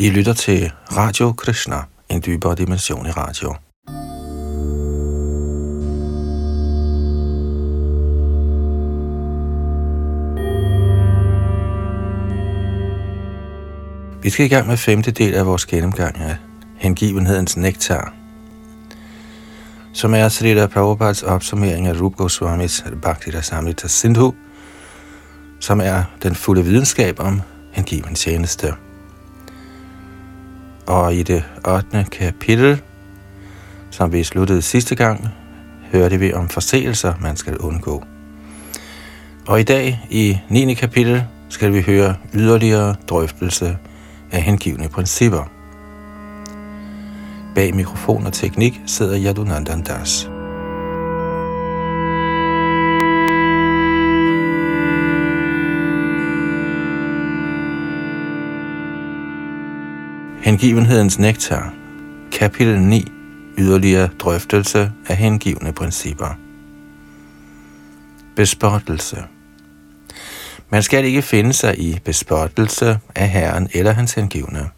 I lytter til Radio Krishna, en dybere dimension i radio. Vi skal i gang med femte del af vores gennemgang af hengivenhedens nektar, som er Srila Prabhupads opsummering af Rup Goswamis Bhakti Rasamrita Sindhu, som er den fulde videnskab om hengiven tjeneste. Og i det 8. kapitel, som vi sluttede sidste gang, hørte vi om forseelser, man skal undgå. Og i dag, i 9. kapitel, skal vi høre yderligere drøftelse af hengivne principper. Bag mikrofon og teknik sidder Yadunandandas. Das. Hengivenhedens nektar, kapitel 9, yderligere drøftelse af hengivne principper. Bespottelse Man skal ikke finde sig i bespottelse af Herren eller hans hengivne.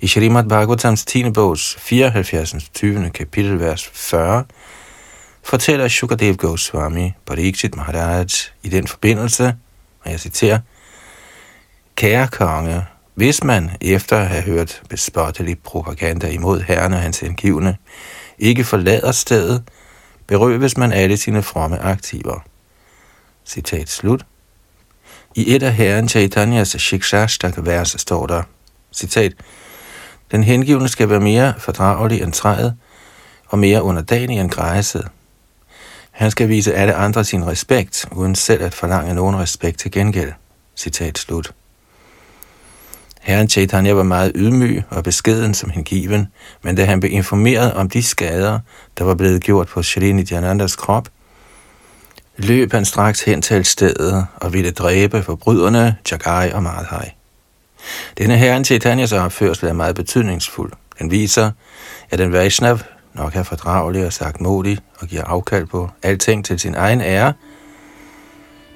I Shrimad Bhagavatams 10. bogs 74. 20. kapitel, vers 40, fortæller Shukadev Goswami Pariksit Maharaj i den forbindelse, og jeg citerer, Kære konge, hvis man efter at have hørt bespottelig propaganda imod herren og hans hengivne, ikke forlader stedet, berøves man alle sine fromme aktiver. Citat slut. I et af herren Chaitanyas Shikshashtak-vers står der, citat, Den hengivne skal være mere fordragelig end træet, og mere underdanig end græsset. Han skal vise alle andre sin respekt, uden selv at forlange nogen respekt til gengæld. Citat slut. Herren Chaitanya var meget ydmyg og beskeden som hengiven, men da han blev informeret om de skader, der var blevet gjort på Shri Nityanandas krop, løb han straks hen til stedet og ville dræbe forbryderne Chagai og Madhai. Denne herren Chaitanyas opførsel er meget betydningsfuld. Den viser, at en Vaishnav nok er fordragelig og sagt modig og giver afkald på alting til sin egen ære,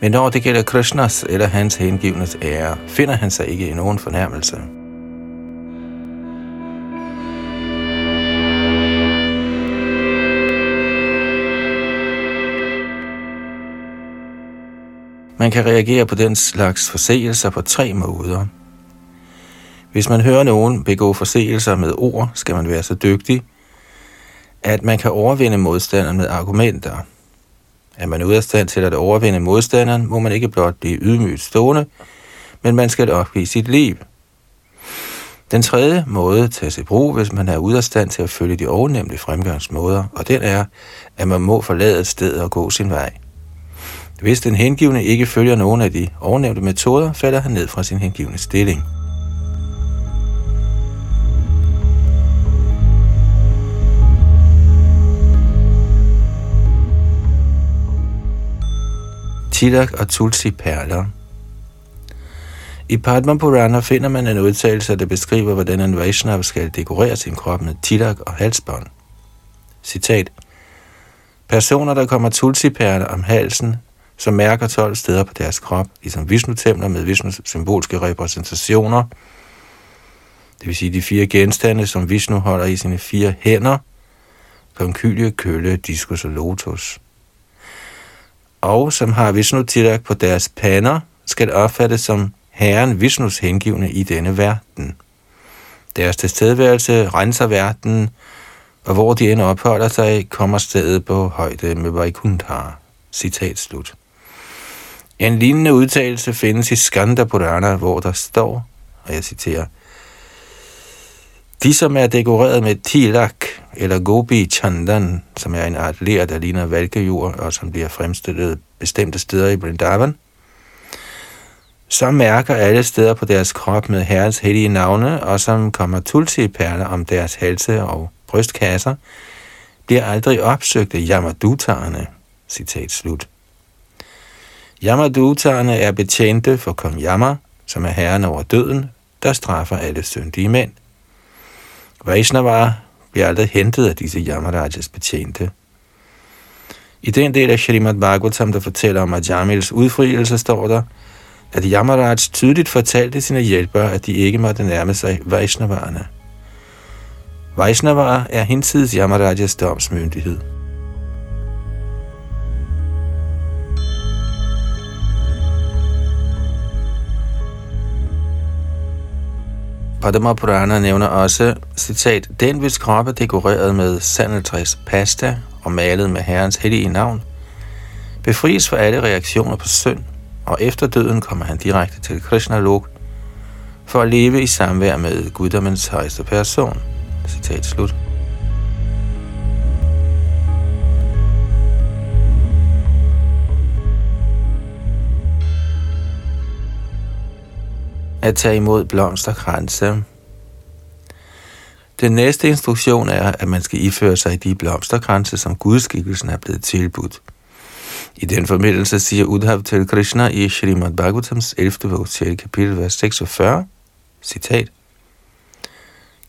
men når det gælder Krishnas eller hans hengivnes ære, finder han sig ikke i nogen fornærmelse. Man kan reagere på den slags forseelser på tre måder. Hvis man hører nogen begå forseelser med ord, skal man være så dygtig, at man kan overvinde modstanderen med argumenter – er man ude af stand til at overvinde modstanderen, må man ikke blot blive ydmygt stående, men man skal opgive sit liv. Den tredje måde tages i brug, hvis man er ude af stand til at følge de ovennævnte fremgangsmåder, og den er, at man må forlade et sted og gå sin vej. Hvis den hengivne ikke følger nogen af de ovennævnte metoder, falder han ned fra sin hengivne stilling. Tilak og tulsi perler. I Padma Purana finder man en udtalelse, der beskriver, hvordan en Vaishnav skal dekorere sin krop med tilak og halsbånd. Citat. Personer, der kommer tulsi om halsen, som mærker 12 steder på deres krop, ligesom Vishnu-templer med Vishnus symbolske repræsentationer, det vil sige de fire genstande, som Vishnu holder i sine fire hænder, konkylie, kølle, diskus og lotus og som har Vishnu Tilak på deres pander, skal opfattes som Herren Vishnus hengivne i denne verden. Deres tilstedeværelse renser verden, og hvor de end opholder sig, kommer stedet på højde med Vaikuntha. Citat slut. En lignende udtalelse findes i Skanda Purana, hvor der står, og jeg citerer, de, som er dekoreret med tilak, eller gobi chandan, som er en art ler, der ligner valkejord, og som bliver fremstillet bestemte steder i Vrindavan, som mærker alle steder på deres krop med herres hellige navne, og som kommer tulsi-perler om deres halse og brystkasser, bliver aldrig opsøgt af Yamadutarerne. Citat slut. Yamadutarerne er betjente for kong Yama, som er herren over døden, der straffer alle syndige mænd. Vaishnava bliver aldrig hentet af disse Yamarajas betjente. I den del af Shrimad Bhagavatam, der fortæller om Ajamils udfrielse, står der, at Yamaraj tydeligt fortalte sine hjælpere, at de ikke måtte nærme sig Vaishnavarerne. Vaishnavar er hinsides Yamarajas domsmyndighed. Padma Purana nævner også, citat, den hvis krop er dekoreret med sandeltræs pasta og malet med Herrens hellige navn, befries for alle reaktioner på synd, og efter døden kommer han direkte til Krishna Lok for at leve i samvær med guddommens højeste person. Citat slut. At tage imod blomsterkranse. Den næste instruktion er, at man skal iføre sig de blomsterkranse, som gudskikkelsen er blevet tilbudt. I den forbindelse siger Udhav til Krishna i Srimad Bhagavatams 11. bog, 6. kapitel, vers 46, citat,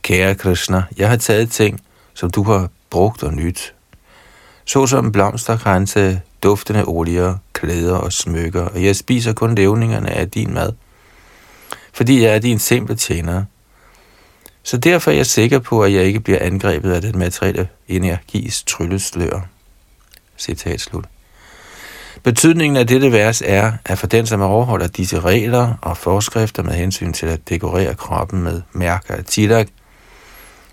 Kære Krishna, jeg har taget ting, som du har brugt og nyt, såsom blomsterkranse, duftende olier, klæder og smykker, og jeg spiser kun levningerne af din mad – fordi jeg er din simple tjener. Så derfor er jeg sikker på, at jeg ikke bliver angrebet af den materielle energis trylleslør. Citat slut. Betydningen af dette vers er, at for den, som overholder disse regler og forskrifter med hensyn til at dekorere kroppen med mærker af tilak,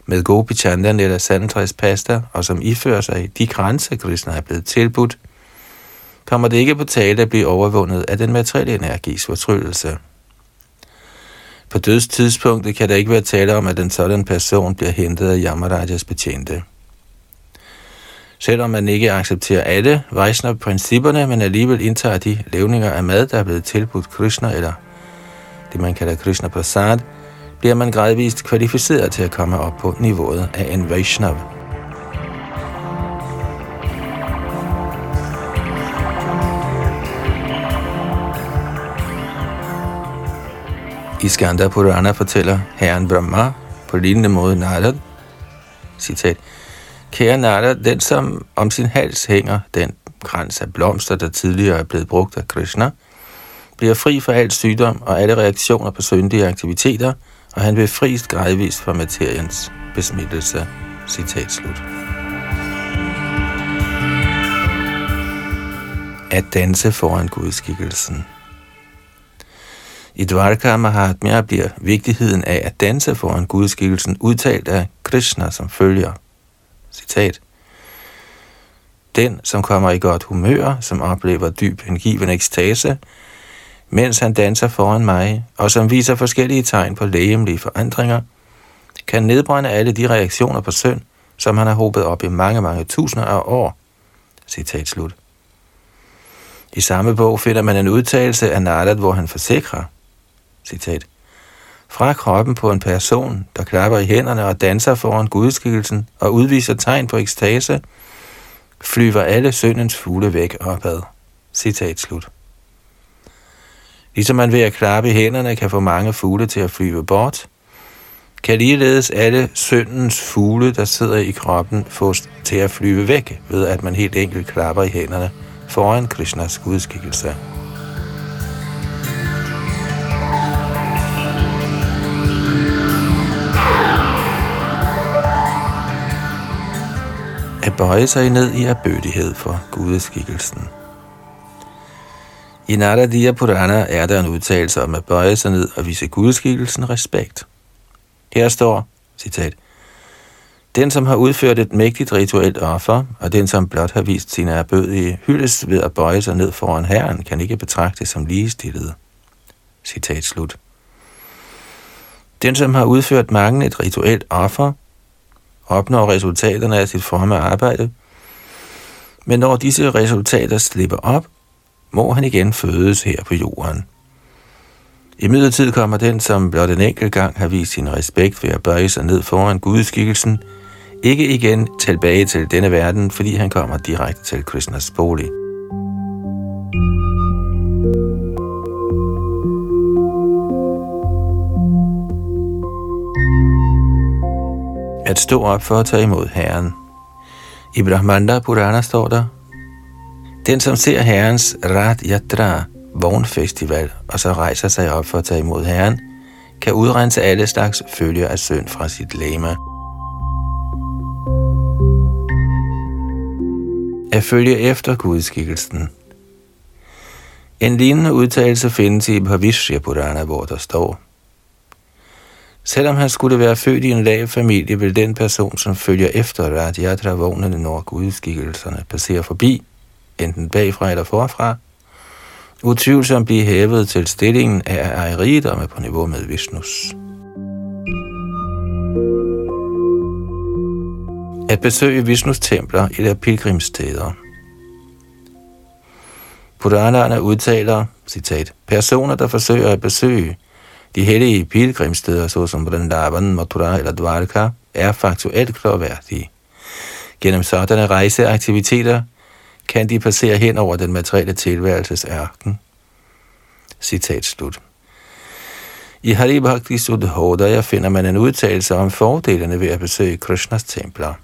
med gopi chandan eller sandtræspasta, og som ifører sig de grænser, Krishna er blevet tilbudt, kommer det ikke på tale at blive overvundet af den materielle energis fortryllelse. På dødstidspunktet kan der ikke være tale om, at en sådan person bliver hentet af Yamarajas betjente. Selvom man ikke accepterer alle Vaishnava-principperne, men alligevel indtager de levninger af mad, der er blevet tilbudt Krishna, eller det man kalder Krishna Prasad, bliver man gradvist kvalificeret til at komme op på niveauet af en Vaishnava. I Skanda Purana fortæller herren Brahma på lignende måde Narad, citat, Kære Narad, den som om sin hals hænger den krans af blomster, der tidligere er blevet brugt af Krishna, bliver fri for al sygdom og alle reaktioner på syndige aktiviteter, og han vil frist gradvist fra materiens besmittelse. Citat slut. At danse foran gudskikkelsen. I Dvarka Mahatmya bliver vigtigheden af at danse foran gudskikkelsen udtalt af Krishna som følger. Citat. Den, som kommer i godt humør, som oplever dyb hengiven ekstase, mens han danser foran mig, og som viser forskellige tegn på lægemlige forandringer, kan nedbrænde alle de reaktioner på synd, som han har håbet op i mange, mange tusinder af år. Citat slut. I samme bog finder man en udtalelse af Narad, hvor han forsikrer, citat, fra kroppen på en person, der klapper i hænderne og danser foran gudskikkelsen og udviser tegn på ekstase, flyver alle syndens fugle væk opad. Citat slut. Ligesom man ved at klappe i hænderne kan få mange fugle til at flyve bort, kan ligeledes alle syndens fugle, der sidder i kroppen, fås til at flyve væk, ved at man helt enkelt klapper i hænderne foran Krishnas gudskikkelse. At bøje sig ned i erbødighed for gudeskikkelsen. I Naradiya Purana er der en udtalelse om at bøje sig ned og vise gudeskikkelsen respekt. Her står, citat, den, som har udført et mægtigt rituelt offer, og den, som blot har vist sine erbødige hyldest ved at bøje sig ned foran Herren, kan ikke betragtes som ligestillet. Citat slut. Den, som har udført mange et rituelt offer, opnår resultaterne af sit fromme arbejde, men når disse resultater slipper op, må han igen fødes her på jorden. I midlertid kommer den, som blot en enkelt gang har vist sin respekt ved at bøje sig ned foran gudskikkelsen, ikke igen tilbage til denne verden, fordi han kommer direkte til Krishnas bolig. At stå op for at tage imod Herren. I Brahmanda Purana står der, Den som ser Herrens Rat Yatra vognfestival og så rejser sig op for at tage imod Herren, kan udrense alle slags følger af synd fra sit lema. At følge efter gudskikkelsen. En lignende udtalelse findes i Bhavishya Purana, hvor der står, Selvom han skulle være født i en lav familie, vil den person, som følger efter Radhyatra-vognene, når gudskikkelserne passerer forbi, enten bagfra eller forfra, utvivlsomt blive hævet til stillingen af ejeridomme på niveau med Vishnus. At besøge Vishnus templer eller pilgrimsteder. Puranerne udtaler, citat, personer, der forsøger at besøge de hellige pilgrimsteder, såsom Vrindavan, Mathura eller Dvarka, er faktuelt klarværdige. Gennem sådanne rejseaktiviteter kan de passere hen over den materielle tilværelses ærken. Citat slut. I Hari Bhakti Sudhodaya finder man en udtalelse om fordelene ved at besøge Krishnas templer.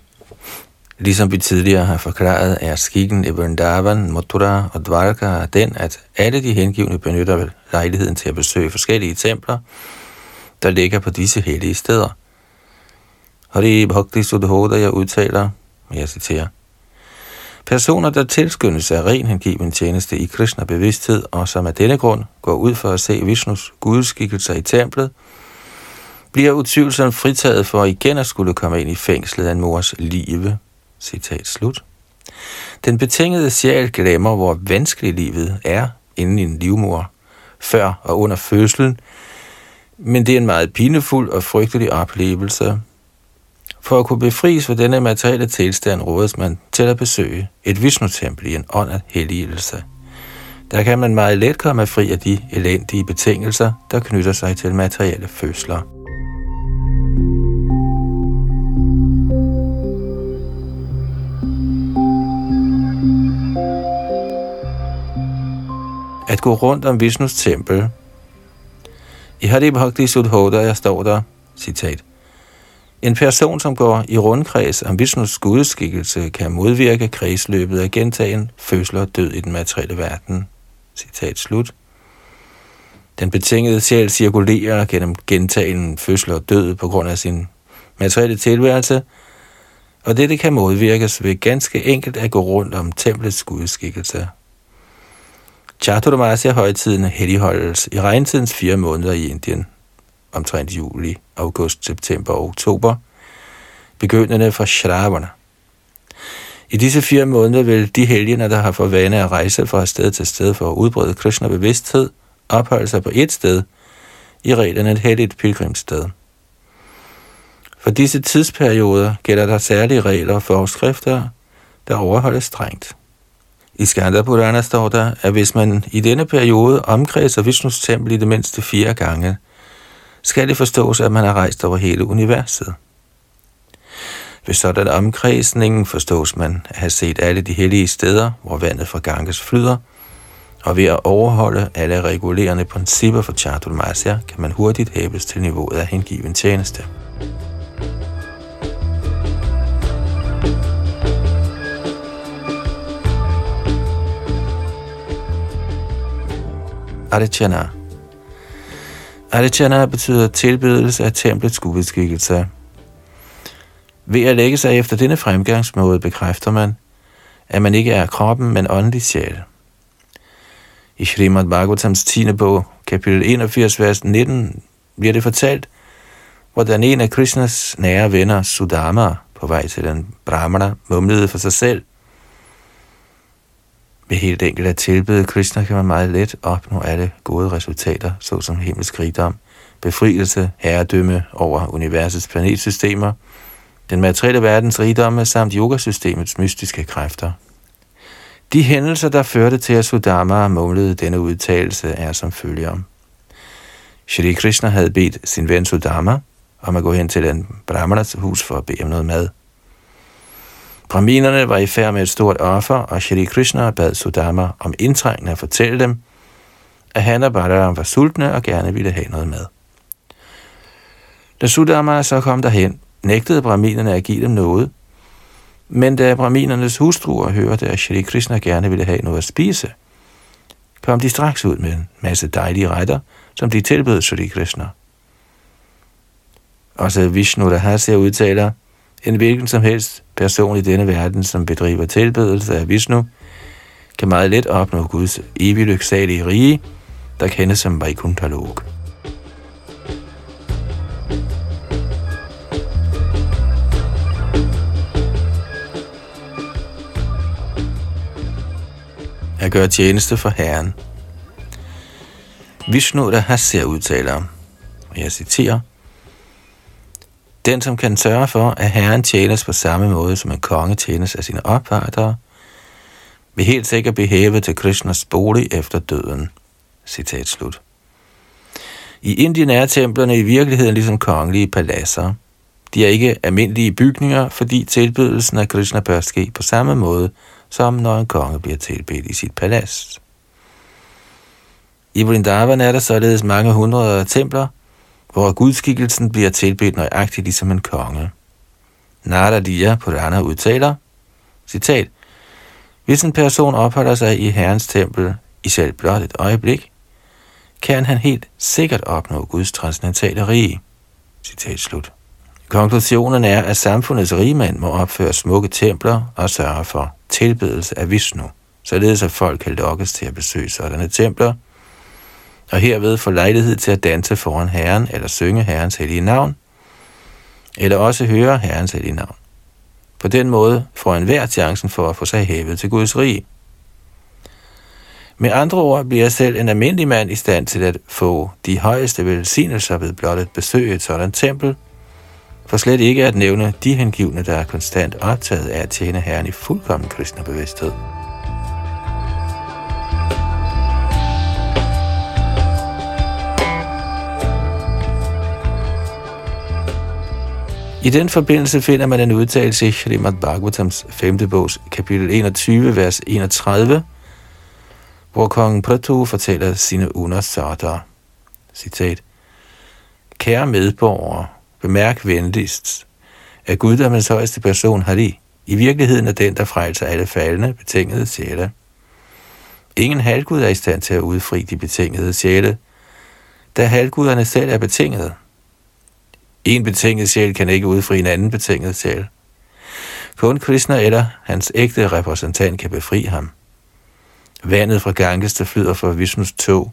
Ligesom vi tidligere har forklaret, er skikken i Vrindavan, Mathura og Dvarka den, at alle de hengivne benytter lejligheden til at besøge forskellige templer, der ligger på disse hellige steder. Hari Bhakti Sudhodaya udtaler, jeg citerer, Personer, der tilskyndes af ren hengiven tjeneste i Krishna bevidsthed, og som af denne grund går ud for at se Vishnus gudskikkelser i templet, bliver utvivlsomt fritaget for igen at skulle komme ind i fængslet af en mors live. Citat slut. Den betingede sjæl glemmer, hvor vanskeligt livet er inden i en livmor, før og under fødslen, men det er en meget pinefuld og frygtelig oplevelse, for at kunne befries fra denne materielle tilstand rådes man til at besøge et Vishnu-tempel i en ånd af helligelse. Der kan man meget let komme fri af de elendige betingelser, der knytter sig til materielle fødsler. At gå rundt om Vishnus tempel. I Hari Bhakti Sudhoda, står der, citat, en person, som går i rundkreds om Vishnus gudskikkelse, kan modvirke kredsløbet af gentagen fødsel og død i den materielle verden. Citat slut. Den betingede sjæl cirkulerer gennem gentagen fødsel og død på grund af sin materielle tilværelse, og dette kan modvirkes ved ganske enkelt at gå rundt om templets gudskikkelse. Chaturmasya højtiden helligholdes i regntidens fire måneder i Indien – omtrent juli, august, september og oktober, begyndende fra Shravana. I disse fire måneder vil de helgener, der har for vane at rejse fra sted til sted for at udbrede Krishna bevidsthed, opholde sig på et sted, i reglen et helligt pilgrimssted. For disse tidsperioder gælder der særlige regler og forskrifter, der overholdes strengt. I Skanda Purana står der, at hvis man i denne periode omkredser Vishnus tempel i det mindste fire gange, skal det forstås, at man har rejst over hele universet. Ved sådan omkredsningen forstås man at have set alle de hellige steder, hvor vandet fra Ganges flyder, og ved at overholde alle regulerende principper for Chaturmasya, kan man hurtigt hæves til niveauet af hengiven tjeneste. Archana Aditjana betyder tilbedelse af templets gudskikkelse. Ved at lægge sig efter denne fremgangsmåde bekræfter man, at man ikke er kroppen, men åndelig sjæl. I Srimad Bhagavatams 10. bog, kapitel 81, vers 19, bliver det fortalt, hvordan en af Krishnas nære venner, Sudama, på vej til den brahmana, mumlede for sig selv – ved helt enkelt at tilbede Krishna kan man meget let opnå alle gode resultater, såsom himmelsk rigdom, befrielse, herredømme over universets planetsystemer, den materielle verdens rigdomme samt yogasystemets mystiske kræfter. De hændelser, der førte til, at Sudama målede denne udtalelse, er som følger. Shri Krishna havde bedt sin ven Sudama om at gå hen til en brahmanas hus for at bede om noget mad. Brahminerne var i færd med et stort offer, og Shri Krishna bad Sudama om indtrængende at fortælle dem, at han og Balaram var sultne og gerne ville have noget mad. Da Sudama så kom derhen, nægtede brahminerne at give dem noget, men da brahminernes hustruer hørte, at Shri Krishna gerne ville have noget at spise, kom de straks ud med en masse dejlige retter, som de tilbød Shri Krishna. Også Vishnu Rahasya udtaler, en hvilken som helst person i denne verden, som bedriver tilbedelse af Vishnu, kan meget let opnå Guds evig lyksalige rige, der kendes som Vaikuntha Lok. At gøre tjeneste for Herren. Vishnu Rahasya udtaler, og jeg citerer, den, som kan sørge for, at herren tjenes på samme måde, som en konge tjenes af sine opvartere, vil helt sikkert blive hævet til Krishnas bolig efter døden. Citat slut. I Indien er templerne i virkeligheden ligesom kongelige paladser. De er ikke almindelige bygninger, fordi tilbydelsen af Krishna bør ske på samme måde, som når en konge bliver tilbedt i sit palads. I Vrindavan er der således mange hundrede templer, hvor gudskikkelsen bliver tilbedt nøjagtigt ligesom en konge. Naradiya Purana udtaler, citat, Hvis en person opholder sig i Herrens tempel i selv blot et øjeblik, kan han helt sikkert opnå Guds transcendentale rige. Citat slut. Konklusionen er, at samfundets rigmænd må opføre smukke templer og sørge for tilbedelse af Vishnu, således at folk kan lokkes til at besøge sådanne templer – og herved få lejlighed til at danse foran Herren eller synge Herrens hellige navn, eller også høre Herrens hellige navn. På den måde får en hver chancen for at få sig hævet til Guds rige. Med andre ord bliver selv en almindelig mand i stand til at få de højeste velsignelser ved blot at besøge et sådan tempel, for slet ikke at nævne de hengivne, der er konstant optaget af at tjene Herren i fuldkommen kristne bevidsthed. I den forbindelse finder man en udtalelse i Srimad Bhagavatams 5. bogs kapitel 21, vers 31, hvor kongen Pratu fortæller sine undersøgter. Citat. Kære medborgere, bemærk venligst, at guddommens højeste person Hari i virkeligheden er den, der frelser alle faldende, betingede sjæle. Ingen halvgud er i stand til at udfri de betingede sjæle, da halvguderne selv er betingede en betinget sjæl kan ikke udfri en anden betinget sjæl. Kun Krishna eller hans ægte repræsentant kan befri ham. Vandet fra Ganges, der flyder fra Vishnus tog,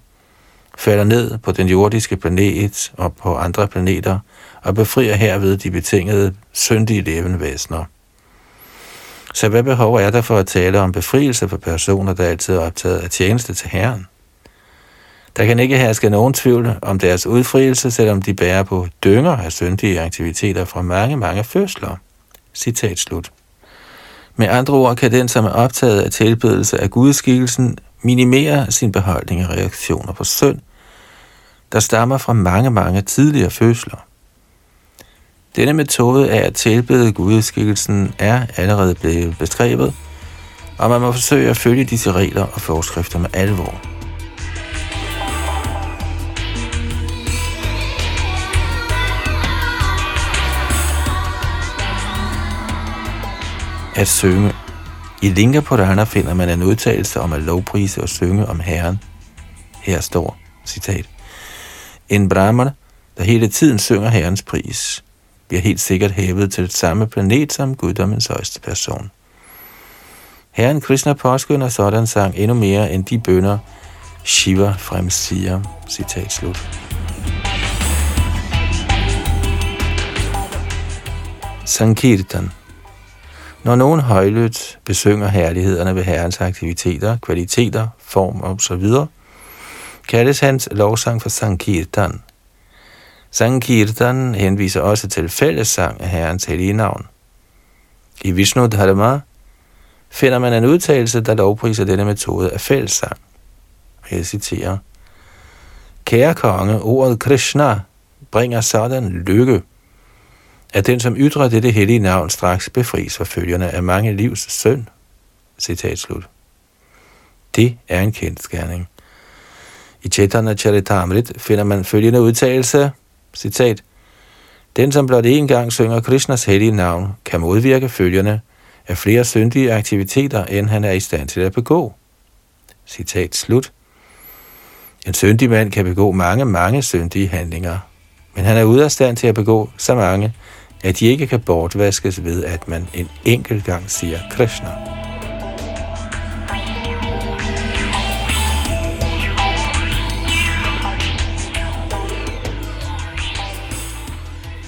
falder ned på den jordiske planet og på andre planeter og befrier herved de betingede, syndige levende væsener. Så hvad behov er der for at tale om befrielse for personer, der altid er optaget af tjeneste til Herren? Der kan ikke herske nogen tvivl om deres udfrielse, selvom de bærer på dynger af syndige aktiviteter fra mange, mange fødsler. Citat slut. Med andre ord kan den, som er optaget af tilbedelse af gudskikkelsen, minimere sin beholdning af reaktioner på synd, der stammer fra mange, mange tidligere fødsler. Denne metode af at tilbede gudskikkelsen er allerede blevet beskrevet, og man må forsøge at følge disse regler og forskrifter med alvor. At synge. I Linga Purana finder man en udtalelse om at lovprise og synge om Herren. Her står, citat, En brahman, der hele tiden synger Herrens pris, bliver helt sikkert hævet til samme planet som guddommens højeste person. Herren Krishna påskynder sådan sang endnu mere end de bønder, Shiva fremsiger. Citat slut. Sankirtan når nogen højlydt besynger herlighederne ved herrens aktiviteter, kvaliteter, form og så videre, kaldes hans lovsang for Sankirtan. Sankirtan henviser også til fællessang af herrens hellige navn. I Vishnu Dharma finder man en udtalelse, der lovpriser denne metode af fællessang. Jeg citerer, Kære konge, ordet Krishna bringer sådan lykke, at den, som ytrer dette hellige navn, straks befries for følgerne af mange livs søn. Citat slut. Det er en kendskærning. I Chaitanya Charitamrit finder man følgende udtalelse, citat, Den, som blot én gang synger Krishnas hellige navn, kan modvirke følgerne af flere syndige aktiviteter, end han er i stand til at begå. Citat slut. En syndig mand kan begå mange, mange syndige handlinger, men han er ude af stand til at begå så mange, at de ikke kan bortvaskes ved, at man en enkelt gang siger Krishna.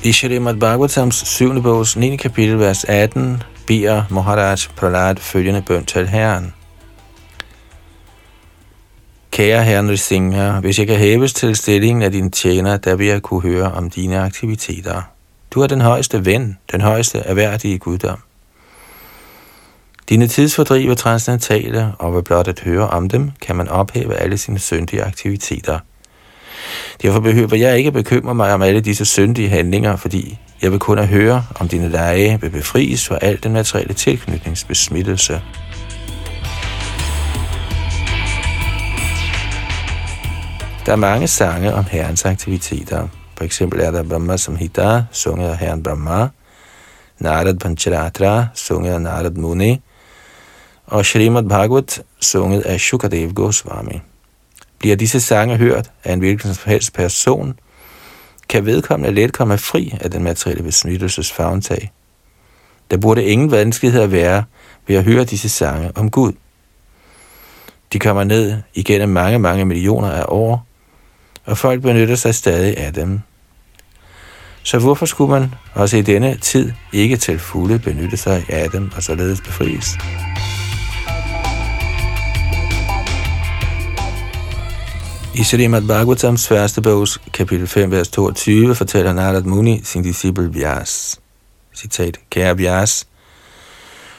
I Shrimad Bhagavatams 7. bogs 9. kapitel, vers 18, beder Maharaj Prahlad følgende bøn til Herren. Kære Herren Risingha, hvis jeg kan hæves til stillingen af din tjener, der vil jeg kunne høre om dine aktiviteter. Du er den højeste ven, den højeste erhverdige guddom. Dine tidsfordriv er transcendentale, og ved blot at høre om dem, kan man ophæve alle sine syndige aktiviteter. Derfor behøver jeg ikke bekymre mig om alle disse syndige handlinger, fordi jeg vil kun at høre, om dine lege vil befries fra al den materielle tilknytningsbesmittelse. Der er mange sange om herrens aktiviteter. For eksempel er der Brahma Samhita, sunget af herren Brahma, Narad Pancharatra, sunget af Narad Muni, og Srimad Bhagavat, sunget af Shukadev Goswami. Bliver disse sange hørt af en hvilken som helst person, kan vedkommende let komme fri af den materielle besmittelses fagntag. Der burde ingen vanskeligheder være ved at høre disse sange om Gud. De kommer ned igennem mange, mange millioner af år, og folk benytter sig stadig af dem. Så hvorfor skulle man også i denne tid ikke til fulde benytte sig af dem og således befries? I Srimad Bhagavatams første bogs, kapitel 5, vers 22, fortæller Narad Muni sin disciple Vyas. Citat, kære Vyas,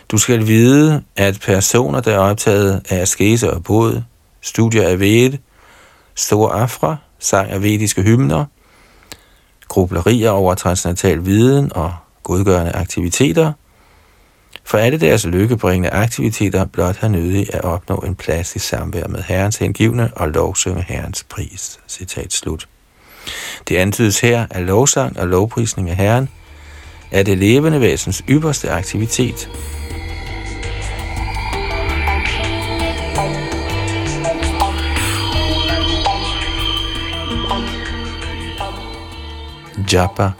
du skal vide, at personer, der er optaget af askese og båd, studier af ved, store afra, sang af vediske hymner, grublerier over transcendental viden og godgørende aktiviteter, for alle deres lykkebringende aktiviteter blot har nødig at opnå en plads i samvær med Herrens hengivne og lovsynge Herrens pris. Citat slut. Det antydes her, at lovsang og lovprisning af Herren er det levende væsens ypperste aktivitet, japa.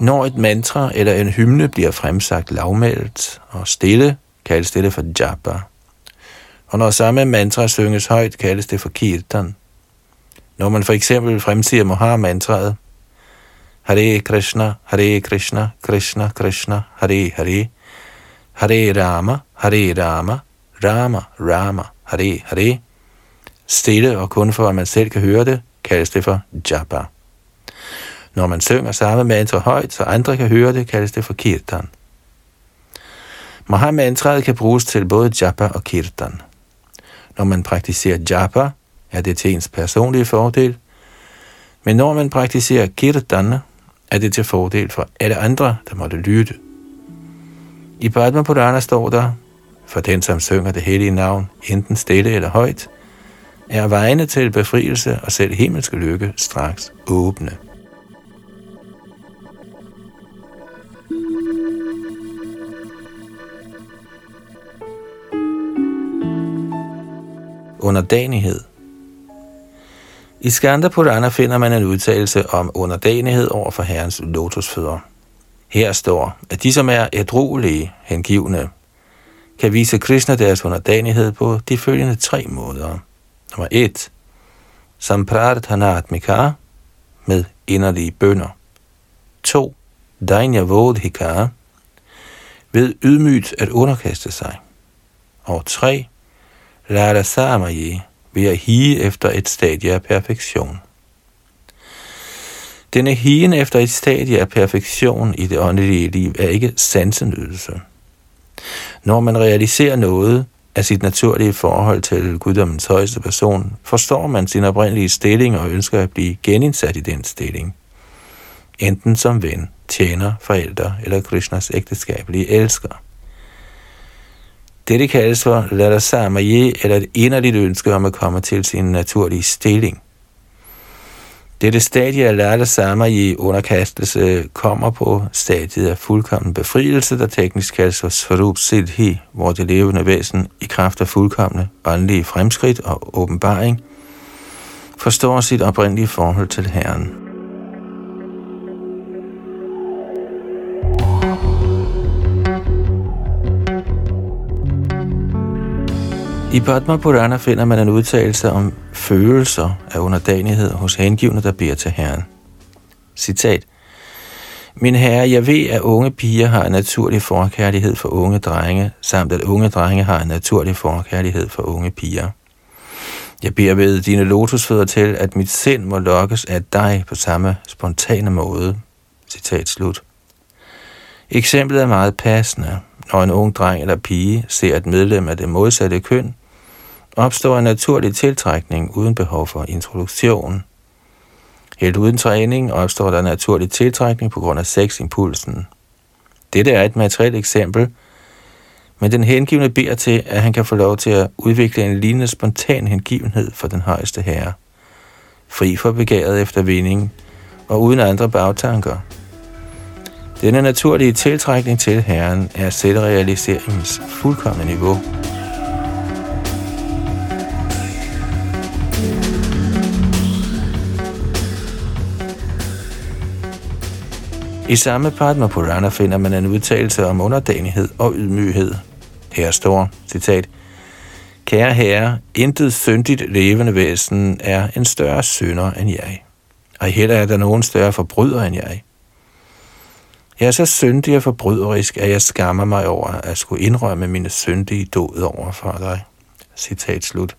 Når et mantra eller en hymne bliver fremsagt lavmældt og stille, kaldes det for japa. Og når samme mantra synges højt, kaldes det for kirtan. Når man for eksempel fremsiger Mohar-mantraet, Hare Krishna, Hare Krishna, Krishna Krishna, Hare Hare, Hare Rama, Hare Rama, Rama Rama, Hare Hare, stille og kun for at man selv kan høre det, kaldes det for japa. Når man synger samme mantra højt, så andre kan høre det, kaldes det for kirtan. Mahamantraet kan bruges til både japa og kirtan. Når man praktiserer japa, er det til ens personlige fordel, men når man praktiserer kirtan, er det til fordel for alle andre, der måtte lytte. I Padma Purana står der, for den som synger det hellige navn, enten stille eller højt, er vejene til befrielse og selv himmelske lykke straks åbne. Underdanighed. I Skanda Purana finder man en udtalelse om underdanighed over for herrens lotusfødder. Her står, at de, som er ædruelige, hengivne, kan vise Krishna deres underdanighed på de følgende tre måder. Nummer 1. Sampradhanatmika med inderlige bønder. 2. Dainyavodhika ved ydmygt at underkaste sig. Og 3 Lada Samaye ved at hige efter et stadie af perfektion. Denne higen efter et stadie af perfektion i det åndelige liv er ikke sansenydelse. Når man realiserer noget af sit naturlige forhold til guddommens højeste person, forstår man sin oprindelige stilling og ønsker at blive genindsat i den stilling. Enten som ven, tjener, forælder eller Krishnas ægteskabelige elsker. Dette kaldes for Lada eller et inderligt ønske om at komme til sin naturlige stilling. Dette stadie af Lada i underkastelse kommer på stadiet af fuldkommen befrielse, der teknisk kaldes for Svarup Siddhi, hvor det levende væsen i kraft af fuldkommende åndelige fremskridt og åbenbaring forstår sit oprindelige forhold til Herren. I Padma Purana finder man en udtalelse om følelser af underdanighed hos hengivne, der beder til Herren. Citat. Min herre, jeg ved, at unge piger har en naturlig forkærlighed for unge drenge, samt at unge drenge har en naturlig forkærlighed for unge piger. Jeg beder ved dine lotusfødder til, at mit sind må lokkes af dig på samme spontane måde. Citat slut. Eksemplet er meget passende. Når en ung dreng eller pige ser et medlem af det modsatte køn, opstår en naturlig tiltrækning uden behov for introduktion. Helt uden træning opstår der naturlig tiltrækning på grund af seximpulsen. Dette er et materielt eksempel, men den hengivne beder til, at han kan få lov til at udvikle en lignende spontan hengivenhed for den højeste herre. Fri for begæret efter vinding og uden andre bagtanker. Denne naturlige tiltrækning til Herren er selvrealiseringens fuldkommende niveau. I samme Padma Purana finder man en udtalelse om underdanighed og ydmyghed. Her står, citat, Kære herre, intet syndigt levende væsen er en større synder end jeg. Og heller er der nogen større forbryder end jeg. Jeg er så syndig og forbryderisk, at jeg skammer mig over at skulle indrømme mine syndige død over for dig. Citat slut.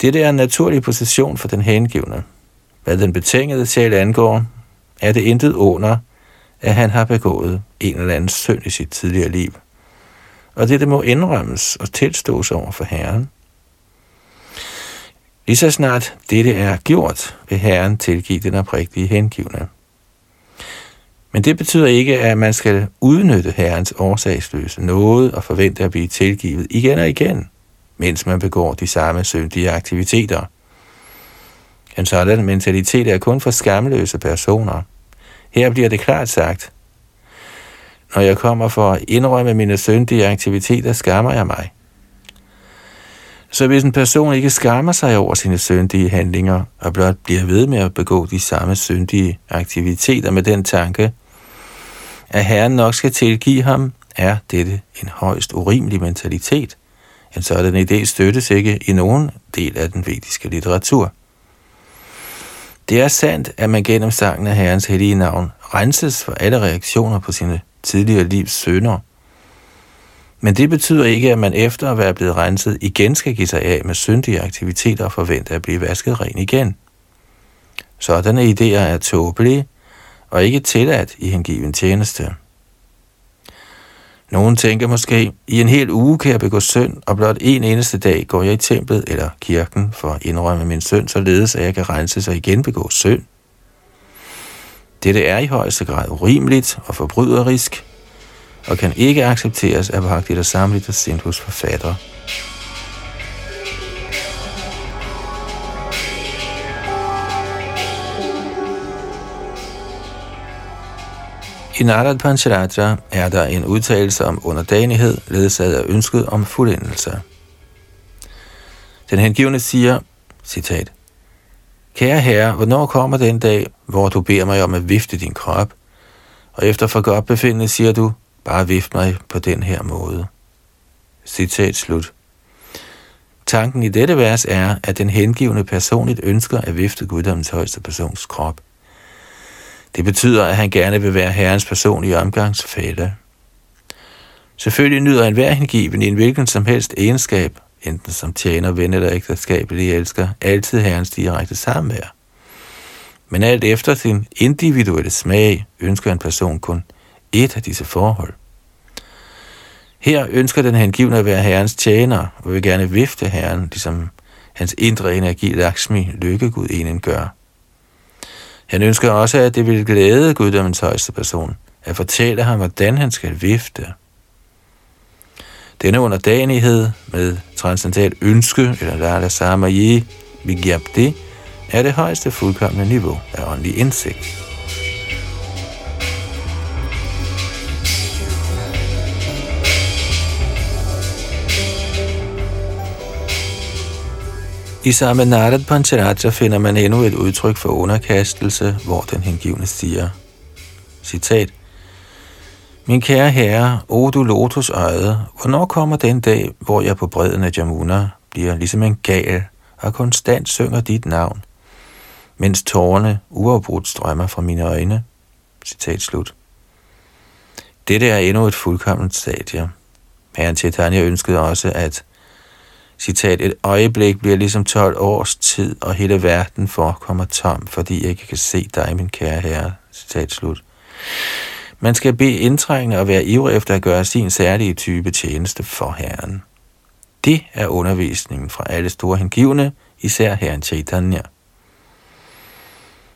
Dette er en naturlig position for den hengivne. Hvad den betingede sjæl angår, er det intet under, at han har begået en eller anden synd i sit tidligere liv. Og det det må indrømmes og tilstås over for Herren. Lige så snart dette er gjort, vil Herren tilgive den oprigtige hengivne. Men det betyder ikke, at man skal udnytte Herrens årsagsløse noget og forvente at blive tilgivet igen og igen, mens man begår de samme syndige aktiviteter – en sådan mentalitet er kun for skamløse personer. Her bliver det klart sagt, når jeg kommer for at indrømme mine syndige aktiviteter, skammer jeg mig. Så hvis en person ikke skammer sig over sine syndige handlinger, og blot bliver ved med at begå de samme syndige aktiviteter med den tanke, at Herren nok skal tilgive ham, er dette en højst urimelig mentalitet. En sådan idé støttes ikke i nogen del af den vediske litteratur. Det er sandt, at man gennem sangen af Herrens hellige navn renses for alle reaktioner på sine tidligere livs sønder. Men det betyder ikke, at man efter at være blevet renset igen skal give sig af med syndige aktiviteter og forvente at blive vasket ren igen. Sådanne idéer er tåbelige og ikke tilladt i hengiven tjeneste. Nogen tænker måske, i en hel uge kan jeg begå synd, og blot en eneste dag går jeg i templet eller kirken for at indrømme min synd, således at jeg kan rense sig igen begå synd. Dette er i højeste grad urimeligt og forbryderisk, og kan ikke accepteres af Bhakti Samlita Sindhus forfatter. I Narad Pancharatra er der en udtalelse om underdanighed, ledsaget af ønsket om fuldendelse. Den hengivne siger, citat, Kære herre, hvornår kommer den dag, hvor du beder mig om at vifte din krop, og efter for godt befindende siger du, bare vift mig på den her måde. Citat slut. Tanken i dette vers er, at den hengivne personligt ønsker at vifte guddommens højeste persons krop. Det betyder, at han gerne vil være herrens personlige omgangsfælde. Selvfølgelig nyder han hver hengiven i en hvilken som helst egenskab, enten som tjener, ven eller ægteskabelig elsker, altid herrens direkte samvær. Men alt efter sin individuelle smag ønsker en person kun et af disse forhold. Her ønsker den hengivne at være herrens tjener, og vil gerne vifte herren, ligesom hans indre energi Lakshmi, lykkegud, gør. Han ønsker også, at det vil glæde guddommens højeste person, at fortælle ham, hvordan han skal vifte. Denne underdanighed med transcendental ønske, eller Lala Samayi Vigyapti, er det højeste fuldkommende niveau af åndelig indsigt. I samme Narad Pancharatra finder man endnu et udtryk for underkastelse, hvor den hengivne siger, citat, Min kære herre, o du lotus øjet, hvornår kommer den dag, hvor jeg på bredden af Jamuna bliver ligesom en gal og konstant synger dit navn, mens tårerne uafbrudt strømmer fra mine øjne? Citat slut. Dette er endnu et fuldkomment stadie. Herren Chaitanya ønskede også, at citat, et øjeblik bliver ligesom 12 års tid, og hele verden forekommer tom, fordi jeg ikke kan se dig, min kære herre. Citat slut. Man skal bede indtrængende og være ivrig efter at gøre sin særlige type tjeneste for Herren. Det er undervisningen fra alle store hengivne, især Herren Chaitanya.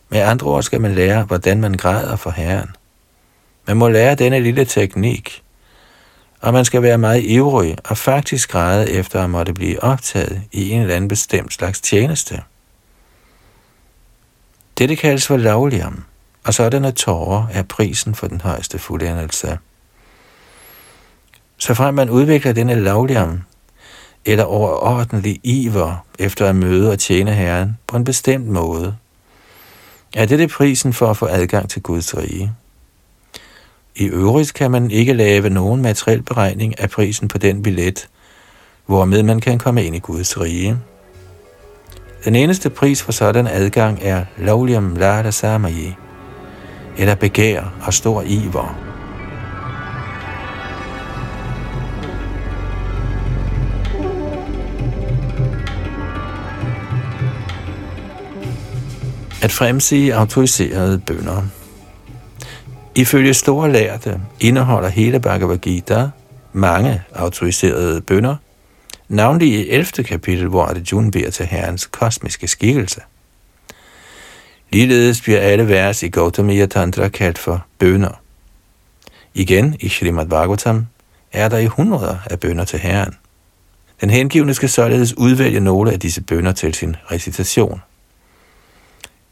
Med andre ord skal man lære, hvordan man græder for Herren. Man må lære denne lille teknik, og man skal være meget ivrig og faktisk græde efter at måtte blive optaget i en eller anden bestemt slags tjeneste. Dette kaldes for lavliam, og sådanne tårer er prisen for den højeste fuldendelse. Så frem man udvikler denne lavliam, eller overordentlig iver efter at møde og tjene Herren på en bestemt måde, er dette prisen for at få adgang til Guds rige. I øvrigt kan man ikke lave nogen materiel beregning af prisen på den billet, hvormed man kan komme ind i Guds rige. Den eneste pris for sådan adgang er lovlium lada samayi, eller begær og stor iver. At fremsige autoriserede bønder – Ifølge store lærte indeholder hele Bhagavad Gita mange autoriserede bønder, navnlig i 11. kapitel, hvor Arjuna beder til herrens kosmiske skikkelse. Ligeledes bliver alle vers i Gautamiya Tantra kaldt for bønder. Igen i Srimad Bhagavatam er der i hundreder af bønder til herren. Den hengivne skal således udvælge nogle af disse bønder til sin recitation.